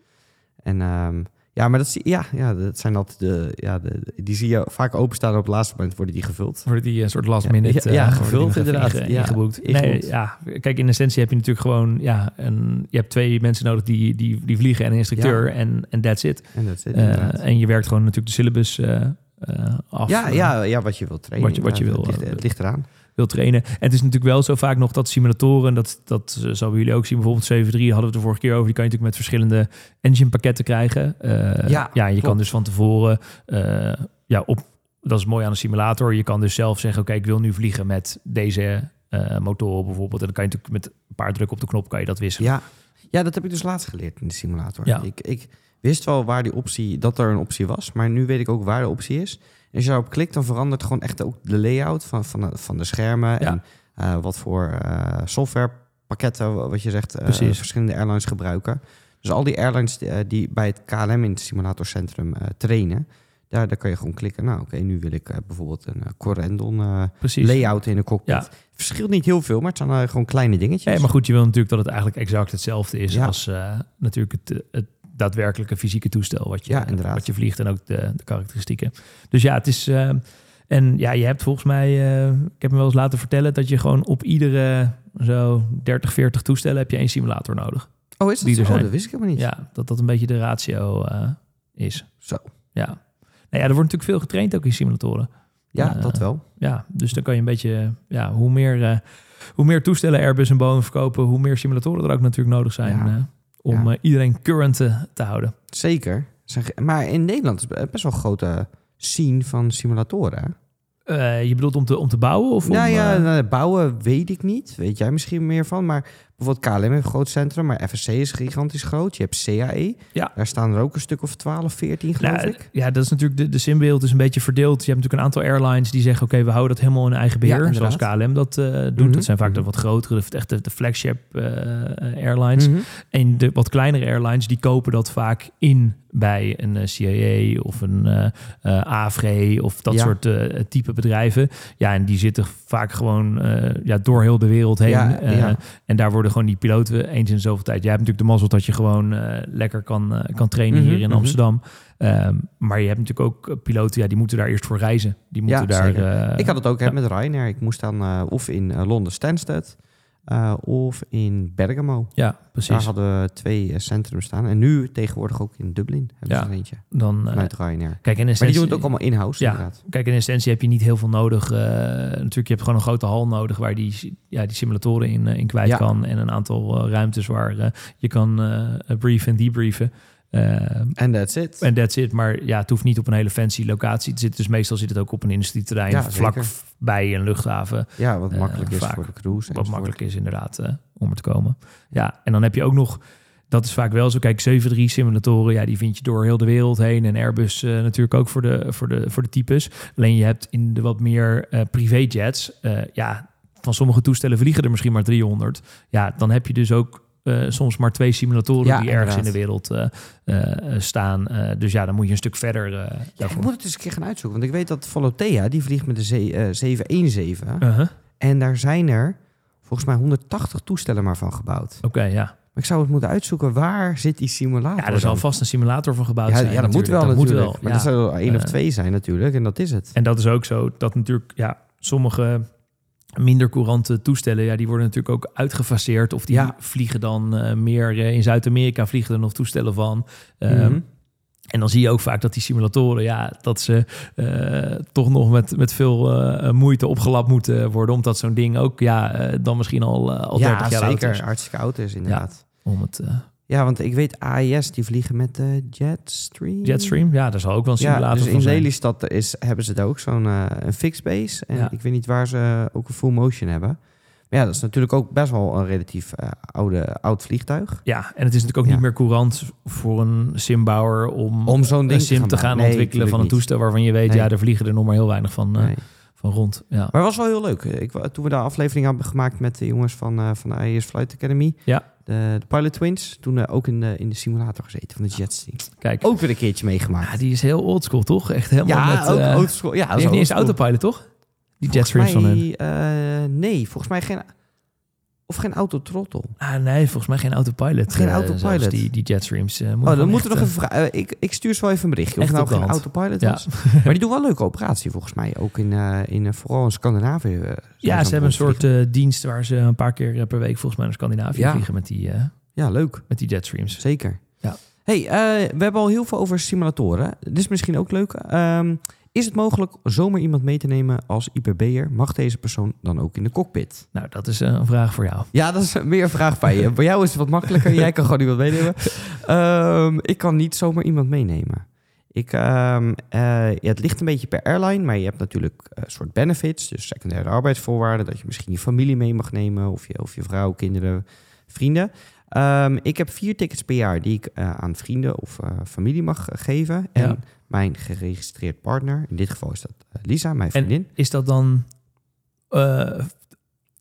En ehm, ja, maar dat, zie, ja, ja, dat zijn altijd de, ja, de, die zie je vaak openstaan op het laatste moment worden die gevuld. Worden die een soort last Ja, minute ja, ja, eh, gevuld inderdaad. inge- Ja, ingeboekt. Nee, ja, kijk, in essentie heb je natuurlijk gewoon ja, een, je hebt twee mensen nodig die, die, die vliegen en een instructeur en, en that's it. En dat zit Eh, en je werkt gewoon natuurlijk de syllabus eh, eh, af. ja, eh, ja, ja, wat je wilt trainen. wat je- wat je wil, Het ligt, eh, het ligt eraan. Wil trainen. En het is natuurlijk wel zo vaak nog dat simulatoren, dat, dat zouden jullie ook zien, bijvoorbeeld 7.3 hadden we de vorige keer over, die kan je natuurlijk met verschillende engine pakketten krijgen. Eh, Ja, ja, je kan dus van tevoren, eh, ja, op, dat is mooi aan een simulator, je kan dus zelf zeggen, oké, ik wil nu vliegen met deze eh motoren bijvoorbeeld. En dan kan je natuurlijk met een paar drukken op de knop kan je dat wisselen. Ja. ja, dat heb ik dus laatst geleerd in de simulator. Ja. Ik, ik wist wel waar die optie, dat er een optie was, maar nu weet ik ook waar de optie is. Als je daarop klikt, dan verandert gewoon echt ook de layout van, van, de, van de schermen. Ja. En eh, wat voor eh, softwarepakketten, wa- wat je zegt, eh, Precies. verschillende airlines gebruiken. Dus al die airlines die, die bij het KLM in het simulatorcentrum trainen, daar, daar kan je gewoon klikken. Nou, oké, nu wil ik bijvoorbeeld een uh, Corendon Precies. layout in de cockpit. Ja. Verschilt niet heel veel, maar het zijn gewoon kleine dingetjes. Ja, maar goed, je wil natuurlijk dat het eigenlijk exact hetzelfde is Ja. als natuurlijk het, het daadwerkelijke fysieke toestel wat je, Ja, inderdaad. wat je vliegt en ook de, de karakteristieken. Dus ja, het is. eh, en ja, je hebt volgens mij, eh, ik heb me wel eens laten vertellen dat je gewoon op iedere zo 30, 40 toestellen heb je één simulator nodig. Oh, is dat die zo? Zijn. dat wist ik helemaal niet. Ja, dat dat een beetje de ratio eh, is. Zo. Ja. Nou ja, er wordt natuurlijk veel getraind ook in simulatoren. Ja, dat wel. Ja, dus dan kan je een beetje, ja, hoe meer, hoe meer toestellen Airbus en Boeing verkopen, hoe meer simulatoren er ook natuurlijk nodig zijn Ja. Om Ja. eh, iedereen current te houden. Zeker. Maar in Nederland is best wel een grote scene van simulatoren. Eh, je bedoelt om te, om te bouwen? Of nou om, ja, eh, nou, bouwen weet ik niet. Weet jij misschien meer van. Maar bijvoorbeeld KLM heeft een groot centrum, maar FSC is gigantisch groot. Je hebt CAE. Ja. Daar staan er ook een stuk of 12, 14 geloof nou, ik. ja, dat is natuurlijk de, de simbeeld is een beetje verdeeld. Je hebt natuurlijk een aantal airlines die zeggen: Oké, we houden dat helemaal in eigen beheer. Ja, zoals. KLM dat eh, doet. Mhm. Dat zijn vaak de wat grotere, de, echt de, de flagship eh, airlines. Mhm. En de wat kleinere airlines die kopen dat vaak in bij een eh, CAA of een eh eh, AVRE of dat Ja. soort eh, type bedrijven. Ja, en die zitten vaak gewoon eh, ja, door heel de wereld heen. Eh, ja. En daar worden gewoon die piloten eens in zoveel tijd. Jij hebt natuurlijk de mazzel dat je gewoon eh, lekker kan, eh, kan trainen Mhm, hier in mhm. Amsterdam. Ehm, maar je hebt natuurlijk ook eh, piloten, ja, die moeten daar eerst voor reizen. Die moeten Ja, daar. eh, ik had het ook hè, met Ryanair. Ik moest dan eh, of in eh, Londen Stansted eh, of in Bergamo. ja, precies. Daar hadden we twee eh, centrum staan. En nu tegenwoordig ook in Dublin hebben Ja. ze er eentje. Dan, eh, Vanuit Ryanair. kijk, in Maar die essentie, doen het ook allemaal in-house Ja. inderdaad. Kijk, in essentie heb je niet heel veel nodig. eh, natuurlijk, je hebt gewoon een grote hal nodig waar die, ja, die simulatoren in, eh, in kwijt Ja. kan. En een aantal eh, ruimtes waar eh, je kan eh brieven en debriefen. Eh, En that's it. En that's it. Maar ja, het hoeft niet op een hele fancy locatie te zitten. Dus meestal zit het ook op een industrieterrein. Ja, vlak zeker. bij een luchthaven. ja, wat eh, makkelijk is vaak. voor de cruise. Wat makkelijk is inderdaad eh, om er te komen. Ja, en dan heb je ook nog... Dat is vaak wel zo. Kijk, 737 simulatoren, ja, die vind je door heel de wereld heen. En Airbus natuurlijk ook voor de, voor, de, voor de types. Alleen je hebt in de wat meer privéjets... ja, van sommige toestellen vliegen er misschien maar 300. Ja, dan heb je dus ook eh, soms maar twee simulatoren Ja, die ergens in de wereld eh, eh, staan. Dus ja, dan moet je een stuk verder Ja, ik moet het eens een keer gaan uitzoeken. Want ik weet dat Volotea, die vliegt met de ze- eh, 717. Uh-huh. En daar zijn er volgens mij 180 toestellen maar van gebouwd. Oké, ja. Maar ik zou het moeten uitzoeken. Waar zit die simulator? Ja, er zal vast een simulator van gebouwd Ja, zijn. ja, dat moet wel Dat natuurlijk. moet wel, Maar ja. dat zou er één of twee zijn natuurlijk. En dat is het. En dat is ook zo dat natuurlijk, ja, sommige minder courante toestellen, ja, die worden natuurlijk ook uitgefaseerd. Of die Ja. vliegen dan eh, meer eh, in Zuid-Amerika vliegen er nog toestellen van. Ehm, Mhm. En dan zie je ook vaak dat die simulatoren, ja, dat ze eh, toch nog met, met veel moeite opgelapt moeten worden. Omdat zo'n ding ook, ja, dan misschien al, al 30 ja, jaar oud zeker. is. Hartstikke oud is inderdaad. Om het Ja, want ik weet AIS, die vliegen met de Jetstream. Jetstream, ja, daar zal ook wel een simulator Ja, dus van in zijn. Lelystad is, hebben ze daar ook zo'n eh, een fixed base. En Ja. ik weet niet waar ze ook een full motion hebben. Maar ja, dat is natuurlijk ook best wel een relatief eh, oude, oud vliegtuig. Ja, en het is natuurlijk ook Ja. niet meer courant voor een simbouwer om, Om zo'n te sim gaan te gaan. Nee, ontwikkelen van een niet. toestel waarvan je weet, Nee. ja, er vliegen er nog maar heel weinig van, eh, Nee. Van rond. Ja. Maar het was wel heel leuk. Ik, toen we de aflevering hebben gemaakt met de jongens van, eh, van de AIS Flight Academy. Ja. De, de Pilot Twins. Toen eh, ook in de, in de simulator gezeten van de Jetstream. Kijk, Ook weer een keertje meegemaakt. ja, die is heel oldschool, toch? Echt helemaal ja, met... ook autoschool. Ja, die heeft niet eens autopilot, toch? Die jetstreams van eh, nee, volgens mij geen... Of geen autotrottel. Ah, nee, volgens mij geen autopilot. Geen eh, autopilot. die, die jetstreams. moet Oh, dan moeten we nog even vragen. Eh, ik, ik stuur wel even een berichtje. Of het nou geen hand. autopilot Ja. was. maar die doen wel een leuke operatie volgens mij. Ook in, in vooral in Scandinavië. Ja, ze hebben een soort dienst waar ze een paar keer per week volgens mij naar Scandinavië Ja. vliegen met die, Ja, leuk. met die jetstreams. Zeker. Ja. hey, we hebben al heel veel over simulatoren. Dit is misschien ook leuk. Ehm, is het mogelijk zomaar iemand mee te nemen als IPB'er? Mag deze persoon dan ook in de cockpit? Nou, dat is eh, een vraag voor jou. Ja, dat is meer een vraag bij je. Bij jou is het wat makkelijker. Jij kan gewoon iemand meenemen. Ehm, ik kan niet zomaar iemand meenemen. Ik, ehm, eh, ja, het ligt een beetje per airline, maar je hebt natuurlijk een soort benefits. Dus secundaire arbeidsvoorwaarden, dat je misschien je familie mee mag nemen, of je, of je vrouw, kinderen, vrienden. Ehm, ik heb vier tickets per jaar die ik eh, aan vrienden of eh, familie mag eh, geven. En Ja. Mijn geregistreerd partner, in dit geval is dat eh, Lisa, mijn En vriendin. is dat dan eh,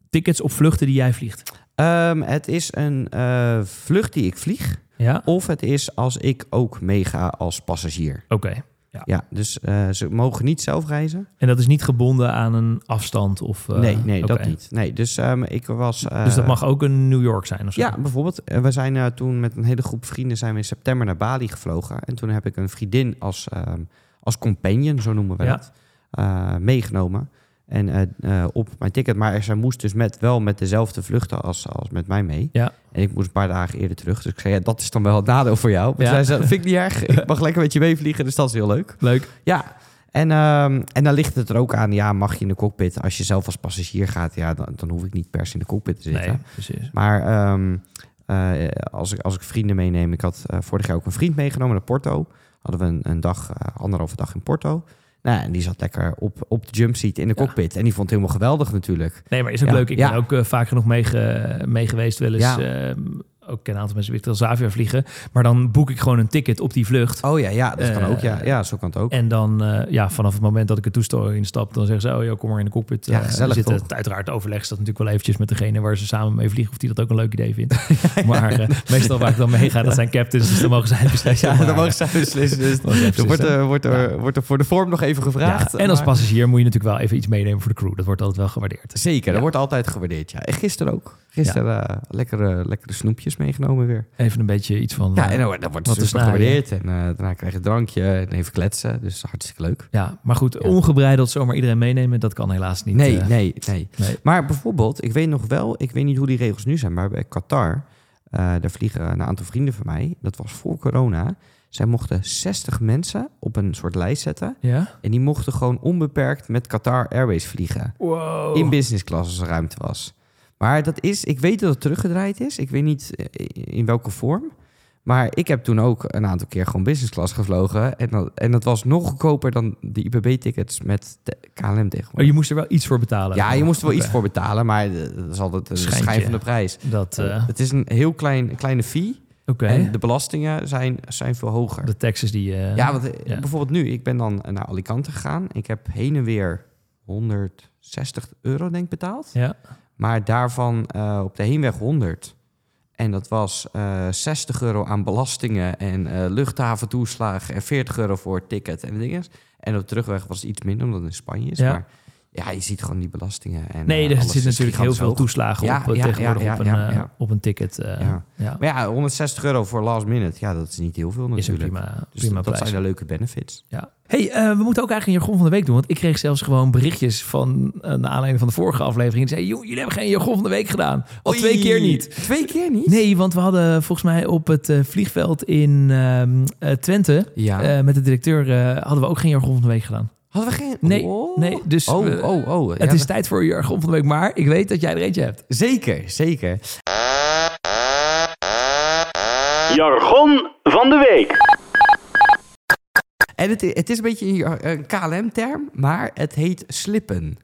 tickets op vluchten die jij vliegt? Ehm, het is een eh, vlucht die ik vlieg. Ja? Of het is als ik ook meega als passagier. Oké. Ja, dus eh, ze mogen niet zelf reizen. En dat is niet gebonden aan een afstand? Of, eh, nee, nee, dat niet. Nee, dus ehm, ik was... eh, Dus dat mag ook een New York zijn of zo? Ja, bijvoorbeeld. we zijn toen met een hele groep vrienden zijn we in september naar Bali gevlogen. En toen heb ik een vriendin als, ehm, als companion, zo noemen we Ja. dat, meegenomen. En eh, eh, op mijn ticket, maar zij moest dus met, wel met dezelfde vluchten als, als met mij mee. Ja. En ik moest een paar dagen eerder terug. Dus ik zei, ja, dat is dan wel het nadeel voor jou. Maar Ja. zij zei, dat vind ik niet erg. Ik mag lekker met je meevliegen, dus dat is heel leuk. Leuk. Ja, en, ehm, en dan ligt het er ook aan, ja, mag je in de cockpit, als je zelf als passagier gaat, ja, dan, dan hoef ik niet per se in de cockpit te zitten. Nee, precies. Maar ehm, eh, als, ik, als ik vrienden meeneem, ik had vorig jaar ook een vriend meegenomen naar Porto. Hadden we een, een dag, anderhalve dag in Porto. Nou, en die zat lekker op, op de jumpseat in de Ja. cockpit. En die vond het helemaal geweldig natuurlijk. Nee, maar is ook Ja, leuk. Ik ben ook eh, vaak genoeg mee, ge- mee geweest wel eens. Ja. Ook een aantal mensen die Transavia vliegen. Maar dan boek ik gewoon een ticket op die vlucht. Oh ja, ja dat kan Eh, ook. Ja, ja zo kan het ook. En dan, eh, ja, vanaf het moment dat ik het toestel instap, dan zeggen ze, oh ja, kom maar in de cockpit. Ja, Eh, gezellig, zitten. toch? Uiteraard overleg ze dat natuurlijk wel eventjes met degene waar ze samen mee vliegen, of die dat ook een leuk idee vindt. Maar meestal waar ik dan mee ga, dat zijn captains, dus dan mogen zij beslissen. Ja, Maar, dan mogen zij beslissen. Dus wordt, er, wordt, er, wordt er voor de vorm nog even gevraagd. en als passagier moet je natuurlijk wel even iets meenemen voor de crew. Dat wordt altijd wel gewaardeerd. Zeker, dat wordt altijd gewaardeerd. Ja. En gisteren ook. Gisteren lekkere, lekkere snoepjes meegenomen weer. Even een beetje iets van... Ja, eh, en dan, wordt- dan wordt het super snijden. gewaardeerd. En eh, daarna krijg je een drankje en even kletsen. Dus hartstikke leuk. Ja, maar goed, ongebreideld zomaar iedereen meenemen, dat kan helaas niet. nee, eh, nee, nee. nee. Maar bijvoorbeeld, ik weet nog wel, ik weet niet hoe die regels nu zijn, maar bij Qatar, daar vliegen een aantal vrienden van mij. Dat was voor corona. Zij mochten 60 mensen op een soort lijst zetten. Ja? En die mochten gewoon onbeperkt met Qatar Airways vliegen. Wow. In business class als er ruimte was. Maar dat is, ik weet dat het teruggedraaid is. Ik weet niet eh, in welke vorm. Maar ik heb toen ook een aantal keer gewoon business class gevlogen. En dat, en dat was nog goedkoper dan de IPB-tickets met de KLM tegenwoordig. Oh, je moest er wel iets voor betalen. Ja, je moest er wel iets voor betalen, maar eh, dat is altijd een Schijntje. schijn van de prijs. Dat, eh, Het is een heel klein, kleine fee oké. en de belastingen zijn, zijn veel hoger. De taxes die... ja, want ja. bijvoorbeeld nu, ik ben dan naar Alicante gegaan. Ik heb heen en weer 160 euro denk ik betaald. Ja. Maar daarvan eh, op de heenweg 100. En dat was eh 60 euro aan belastingen en eh luchthaventoeslag en 40 euro voor het ticket en dingen. En op de terugweg was het iets minder, omdat het in Spanje is. Ja. Maar Ja, je ziet gewoon die belastingen. En, Nee, er zit is natuurlijk heel veel hoog. toeslagen Ja, op ja, tegenwoordig ja, op, een, op een ticket. Maar ja, 160 euro voor last minute, ja, dat is niet heel veel Is natuurlijk. prima, dus prima dat, dat zijn de leuke benefits. Ja. Hey, eh, we moeten ook eigenlijk een jargon van de week doen. Want ik kreeg zelfs gewoon berichtjes van uh, naar aanleiding van de vorige aflevering. Die zei, joh, jullie hebben geen jargon van de week gedaan. Al Oei, twee keer niet. Twee keer niet? Nee, want we hadden volgens mij op het eh, vliegveld in ehm, eh, Twente... Ja. eh, met de directeur eh, hadden we ook geen jargon van de week gedaan. Hadden we geen... Nee, Oh. nee dus Oh, we- oh, oh. het Ja, is tijd voor je jargon van de week. Maar ik weet dat jij er eentje hebt. Zeker, zeker. Jargon van de week. En het, het is een beetje een- KLM-term, maar het heet slippen.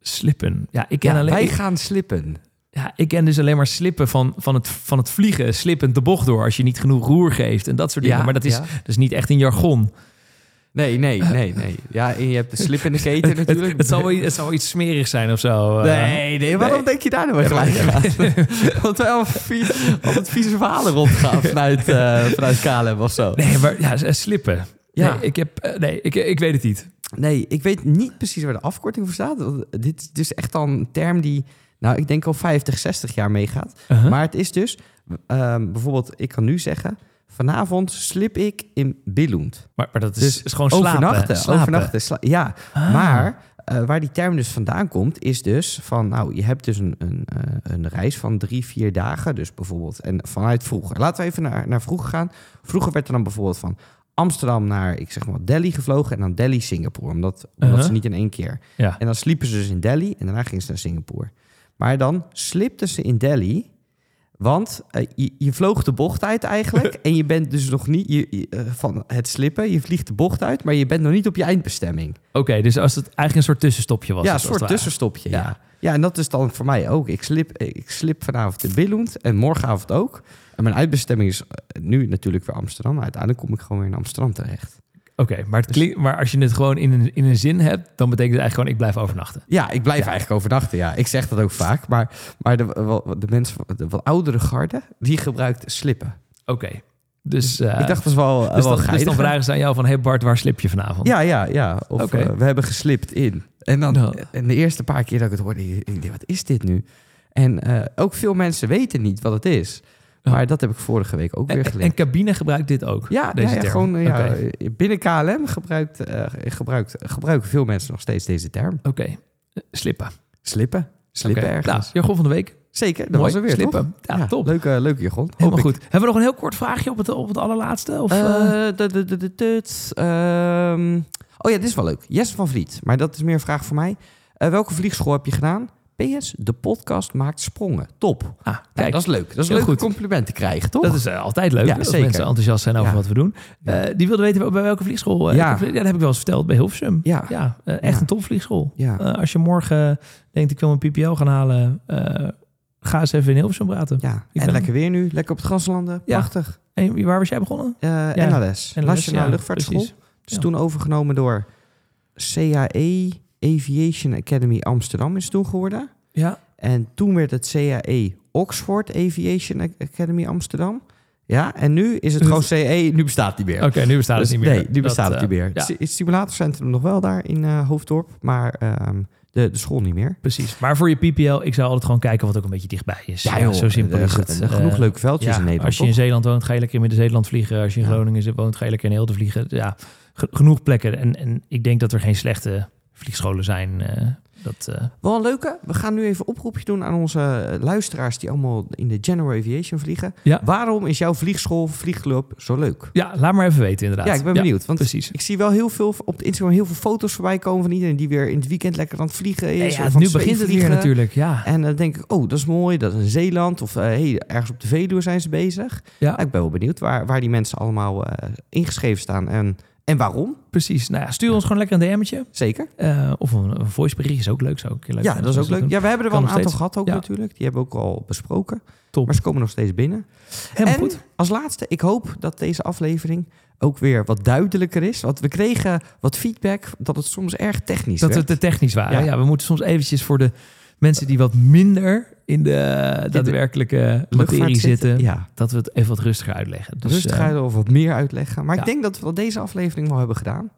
Slippen. Ja, ik ken, Ja, alleen, wij gaan slippen. ja, ik ken dus alleen maar slippen van, van, het, van het vliegen. Slippend de bocht door als je niet genoeg roer geeft en dat soort dingen. Ja, maar dat is, ja. dat is niet echt een jargon. Nee, nee, nee, nee. Ja, en je hebt de slip in de keten Het, natuurlijk. het, zal wel, het zal wel iets smerigs zijn of zo. eh. Nee, nee, waarom denk je daar nou weer gelijk aan? Want wij al vies, altijd vieze verhalen rondgaan vanuit, eh, vanuit KLM of zo. Nee, maar ja, slippen. Ja. Nee, ik, heb, eh, nee ik, ik weet het niet. Nee, ik weet niet precies waar de afkorting voor staat. Want Dit is dus echt al een term die, nou, ik denk al 50, 60 jaar meegaat. Uh-huh. Maar het is dus, ehm, bijvoorbeeld, ik kan nu zeggen... Vanavond slip ik in Billund. Maar, maar dat is, Dus is gewoon slapen. overnachten. slapen. overnachten sla- ja, Ah. maar eh, waar die term dus vandaan komt, is dus van, nou, je hebt dus een, een, eh, een reis van drie, vier dagen. Dus bijvoorbeeld, en vanuit vroeger. Laten we even naar, naar vroeger gaan. Vroeger werd er dan bijvoorbeeld van Amsterdam naar, ik zeg maar, Delhi gevlogen en dan Delhi, Singapore. Omdat, omdat Uh-huh. ze niet in één keer. Ja. En dan sliepen ze dus in Delhi en daarna gingen ze naar Singapore. Maar dan slipten ze in Delhi, want eh, je, je vloog de bocht uit eigenlijk. en je bent dus nog niet je, je, eh, van het slippen. Je vliegt de bocht uit, maar je bent nog niet op je eindbestemming. Oké, dus als het eigenlijk een soort tussenstopje was. ja, een soort tussenstopje. Ja. Ja. Ja. en dat is dan voor mij ook. Ik slip, ik slip vanavond in Billund en morgenavond ook. En mijn uitbestemming is eh, nu natuurlijk weer Amsterdam. Maar uiteindelijk kom ik gewoon weer in Amsterdam terecht. Oké, maar, maar als je het gewoon in een, in een zin hebt, dan betekent het eigenlijk gewoon ik blijf overnachten. Ja, ik blijf eigenlijk overnachten. Ja, ik zeg dat ook vaak. Maar, maar de, de mensen, van- de wat oudere garde, die gebruikt slippen. Oké, dus, eh, ik dacht dat is wel, dus, wel dan, dus dan vragen ze aan jou van, hey Bart, waar slip je vanavond? Ja, ja, ja. Of Oké. eh, we hebben geslipt in. En dan en de eerste paar keer dat ik het hoorde, ik dacht, wat is dit nu? En eh, ook veel mensen weten niet wat het is. Ja. Maar dat heb ik vorige week ook En, weer en geleerd. cabine gebruikt dit ook? Ja, deze ja, ja, term? gewoon ja, binnen KLM gebruikt, eh, gebruikt, gebruiken veel mensen nog steeds deze term. Oké, Eh, slippen. Slippen. Slippen ergens. Nou, jargon van de week. Zeker, dat Mooi. was er weer, Slippen. toch? Ja, top. Leuke, leuke jargon. Helemaal goed. Hebben we nog een heel kort vraagje op het, op het allerlaatste? Of, eh? Eh, de- de- de- de- tut, ehm, oh ja, dit is wel leuk. Jesse van Vliet, maar dat is meer een vraag voor mij. Welke vliegschool heb je gedaan? PS, de podcast maakt sprongen. Top. ah, Kijk, dat is leuk. Dat is leuk goed. complimenten te krijgen, toch? dat is eh, altijd leuk Ja, als zeker. mensen enthousiast zijn over Ja. wat we doen. Eh, die wilde weten bij welke vliegschool. eh, Ja. dat heb ik wel eens verteld bij Hilversum. Ja. ja echt een topvliegschool. Ja. Als je morgen denkt ik wil mijn PPL gaan halen, ga eens even in Hilversum praten. ja, Ik en ben- lekker weer nu. Lekker op het gaslanden. Ja. Prachtig. En waar was jij begonnen? NLS, NLS, Nationale ja, Luchtvaartschool. precies. is Ja. toen overgenomen door CAE Aviation Academy Amsterdam is toen geworden. Ja, En toen werd het CAE Oxford Aviation Academy Amsterdam. Ja, en nu is het gewoon CAE, nu bestaat die meer. oké, nu bestaat Dus het niet meer. Nee, nu bestaat Dat, het niet eh, meer. ja. Het simulatorcentrum nog wel daar in eh, Hoofddorp, maar ehm, de, de school niet meer. Precies. Maar voor je PPL, ik zou altijd gewoon kijken wat ook een beetje dichtbij is. zo simpel is het. genoeg Eh, leuke veldjes ja, in Nederland. Als je in toch? Zeeland woont, ga je lekker in Midden-Zeeland vliegen. Als je in Ja. Groningen woont, ga je lekker in Heelde vliegen. Ja, ge- genoeg plekken. En, en ik denk dat er geen slechte vliegscholen zijn. eh, dat, eh, Wel een leuke. We gaan nu even een oproepje doen aan onze eh, luisteraars die allemaal in de General Aviation vliegen. Ja. Waarom is jouw vliegschool, vliegclub zo leuk? ja, laat maar even weten inderdaad. Ja, ik ben benieuwd. Want precies. ik zie wel heel veel op het Instagram heel veel foto's voorbij komen van iedereen die weer in het weekend lekker aan het vliegen Ja, is. ja, aan nu begint het weer natuurlijk. Ja, En dan denk ik, oh, dat is mooi. Dat is in Zeeland. Of hey, ergens op de Veluwe zijn ze bezig. ja Ja, ik ben wel benieuwd waar, waar die mensen allemaal eh, ingeschreven staan. En, en waarom? precies. Nou ja, stuur ons gewoon lekker een DM'tje. Zeker. Eh, of een, een voicebericht is ook leuk. Zou ik leuk Ja, dat is ook leuk. doen. Ja, we hebben er wel Kan een aantal gehad ook Ja. natuurlijk. Die hebben we ook al besproken. Top. Maar ze komen nog steeds binnen. Helemaal en goed. als laatste, ik hoop dat deze aflevering ook weer wat duidelijker is. Want we kregen wat feedback dat het soms erg technisch Dat we werd. te technisch waren. Ja. Ja. we moeten soms eventjes voor de mensen die wat minder in de daadwerkelijke materie zitten, Ja, dat we het even wat rustiger uitleggen. Dus, rustig eh, of wat meer uitleggen. Maar ja. ik denk dat we dat deze aflevering wel hebben gedaan.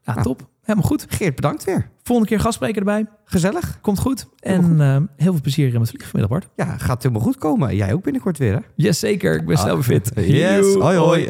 ja, Nou, top. helemaal goed. Geert, bedankt weer. Volgende keer gastspreker erbij. Gezellig. Komt goed. En eh, heel veel plezier met vliegen vanmiddag, Bart. Ja, gaat helemaal goed komen. Jij ook binnenkort weer, hè? Yes, zeker. Ik ben snel weer fit. Yes. Hoi, hoi.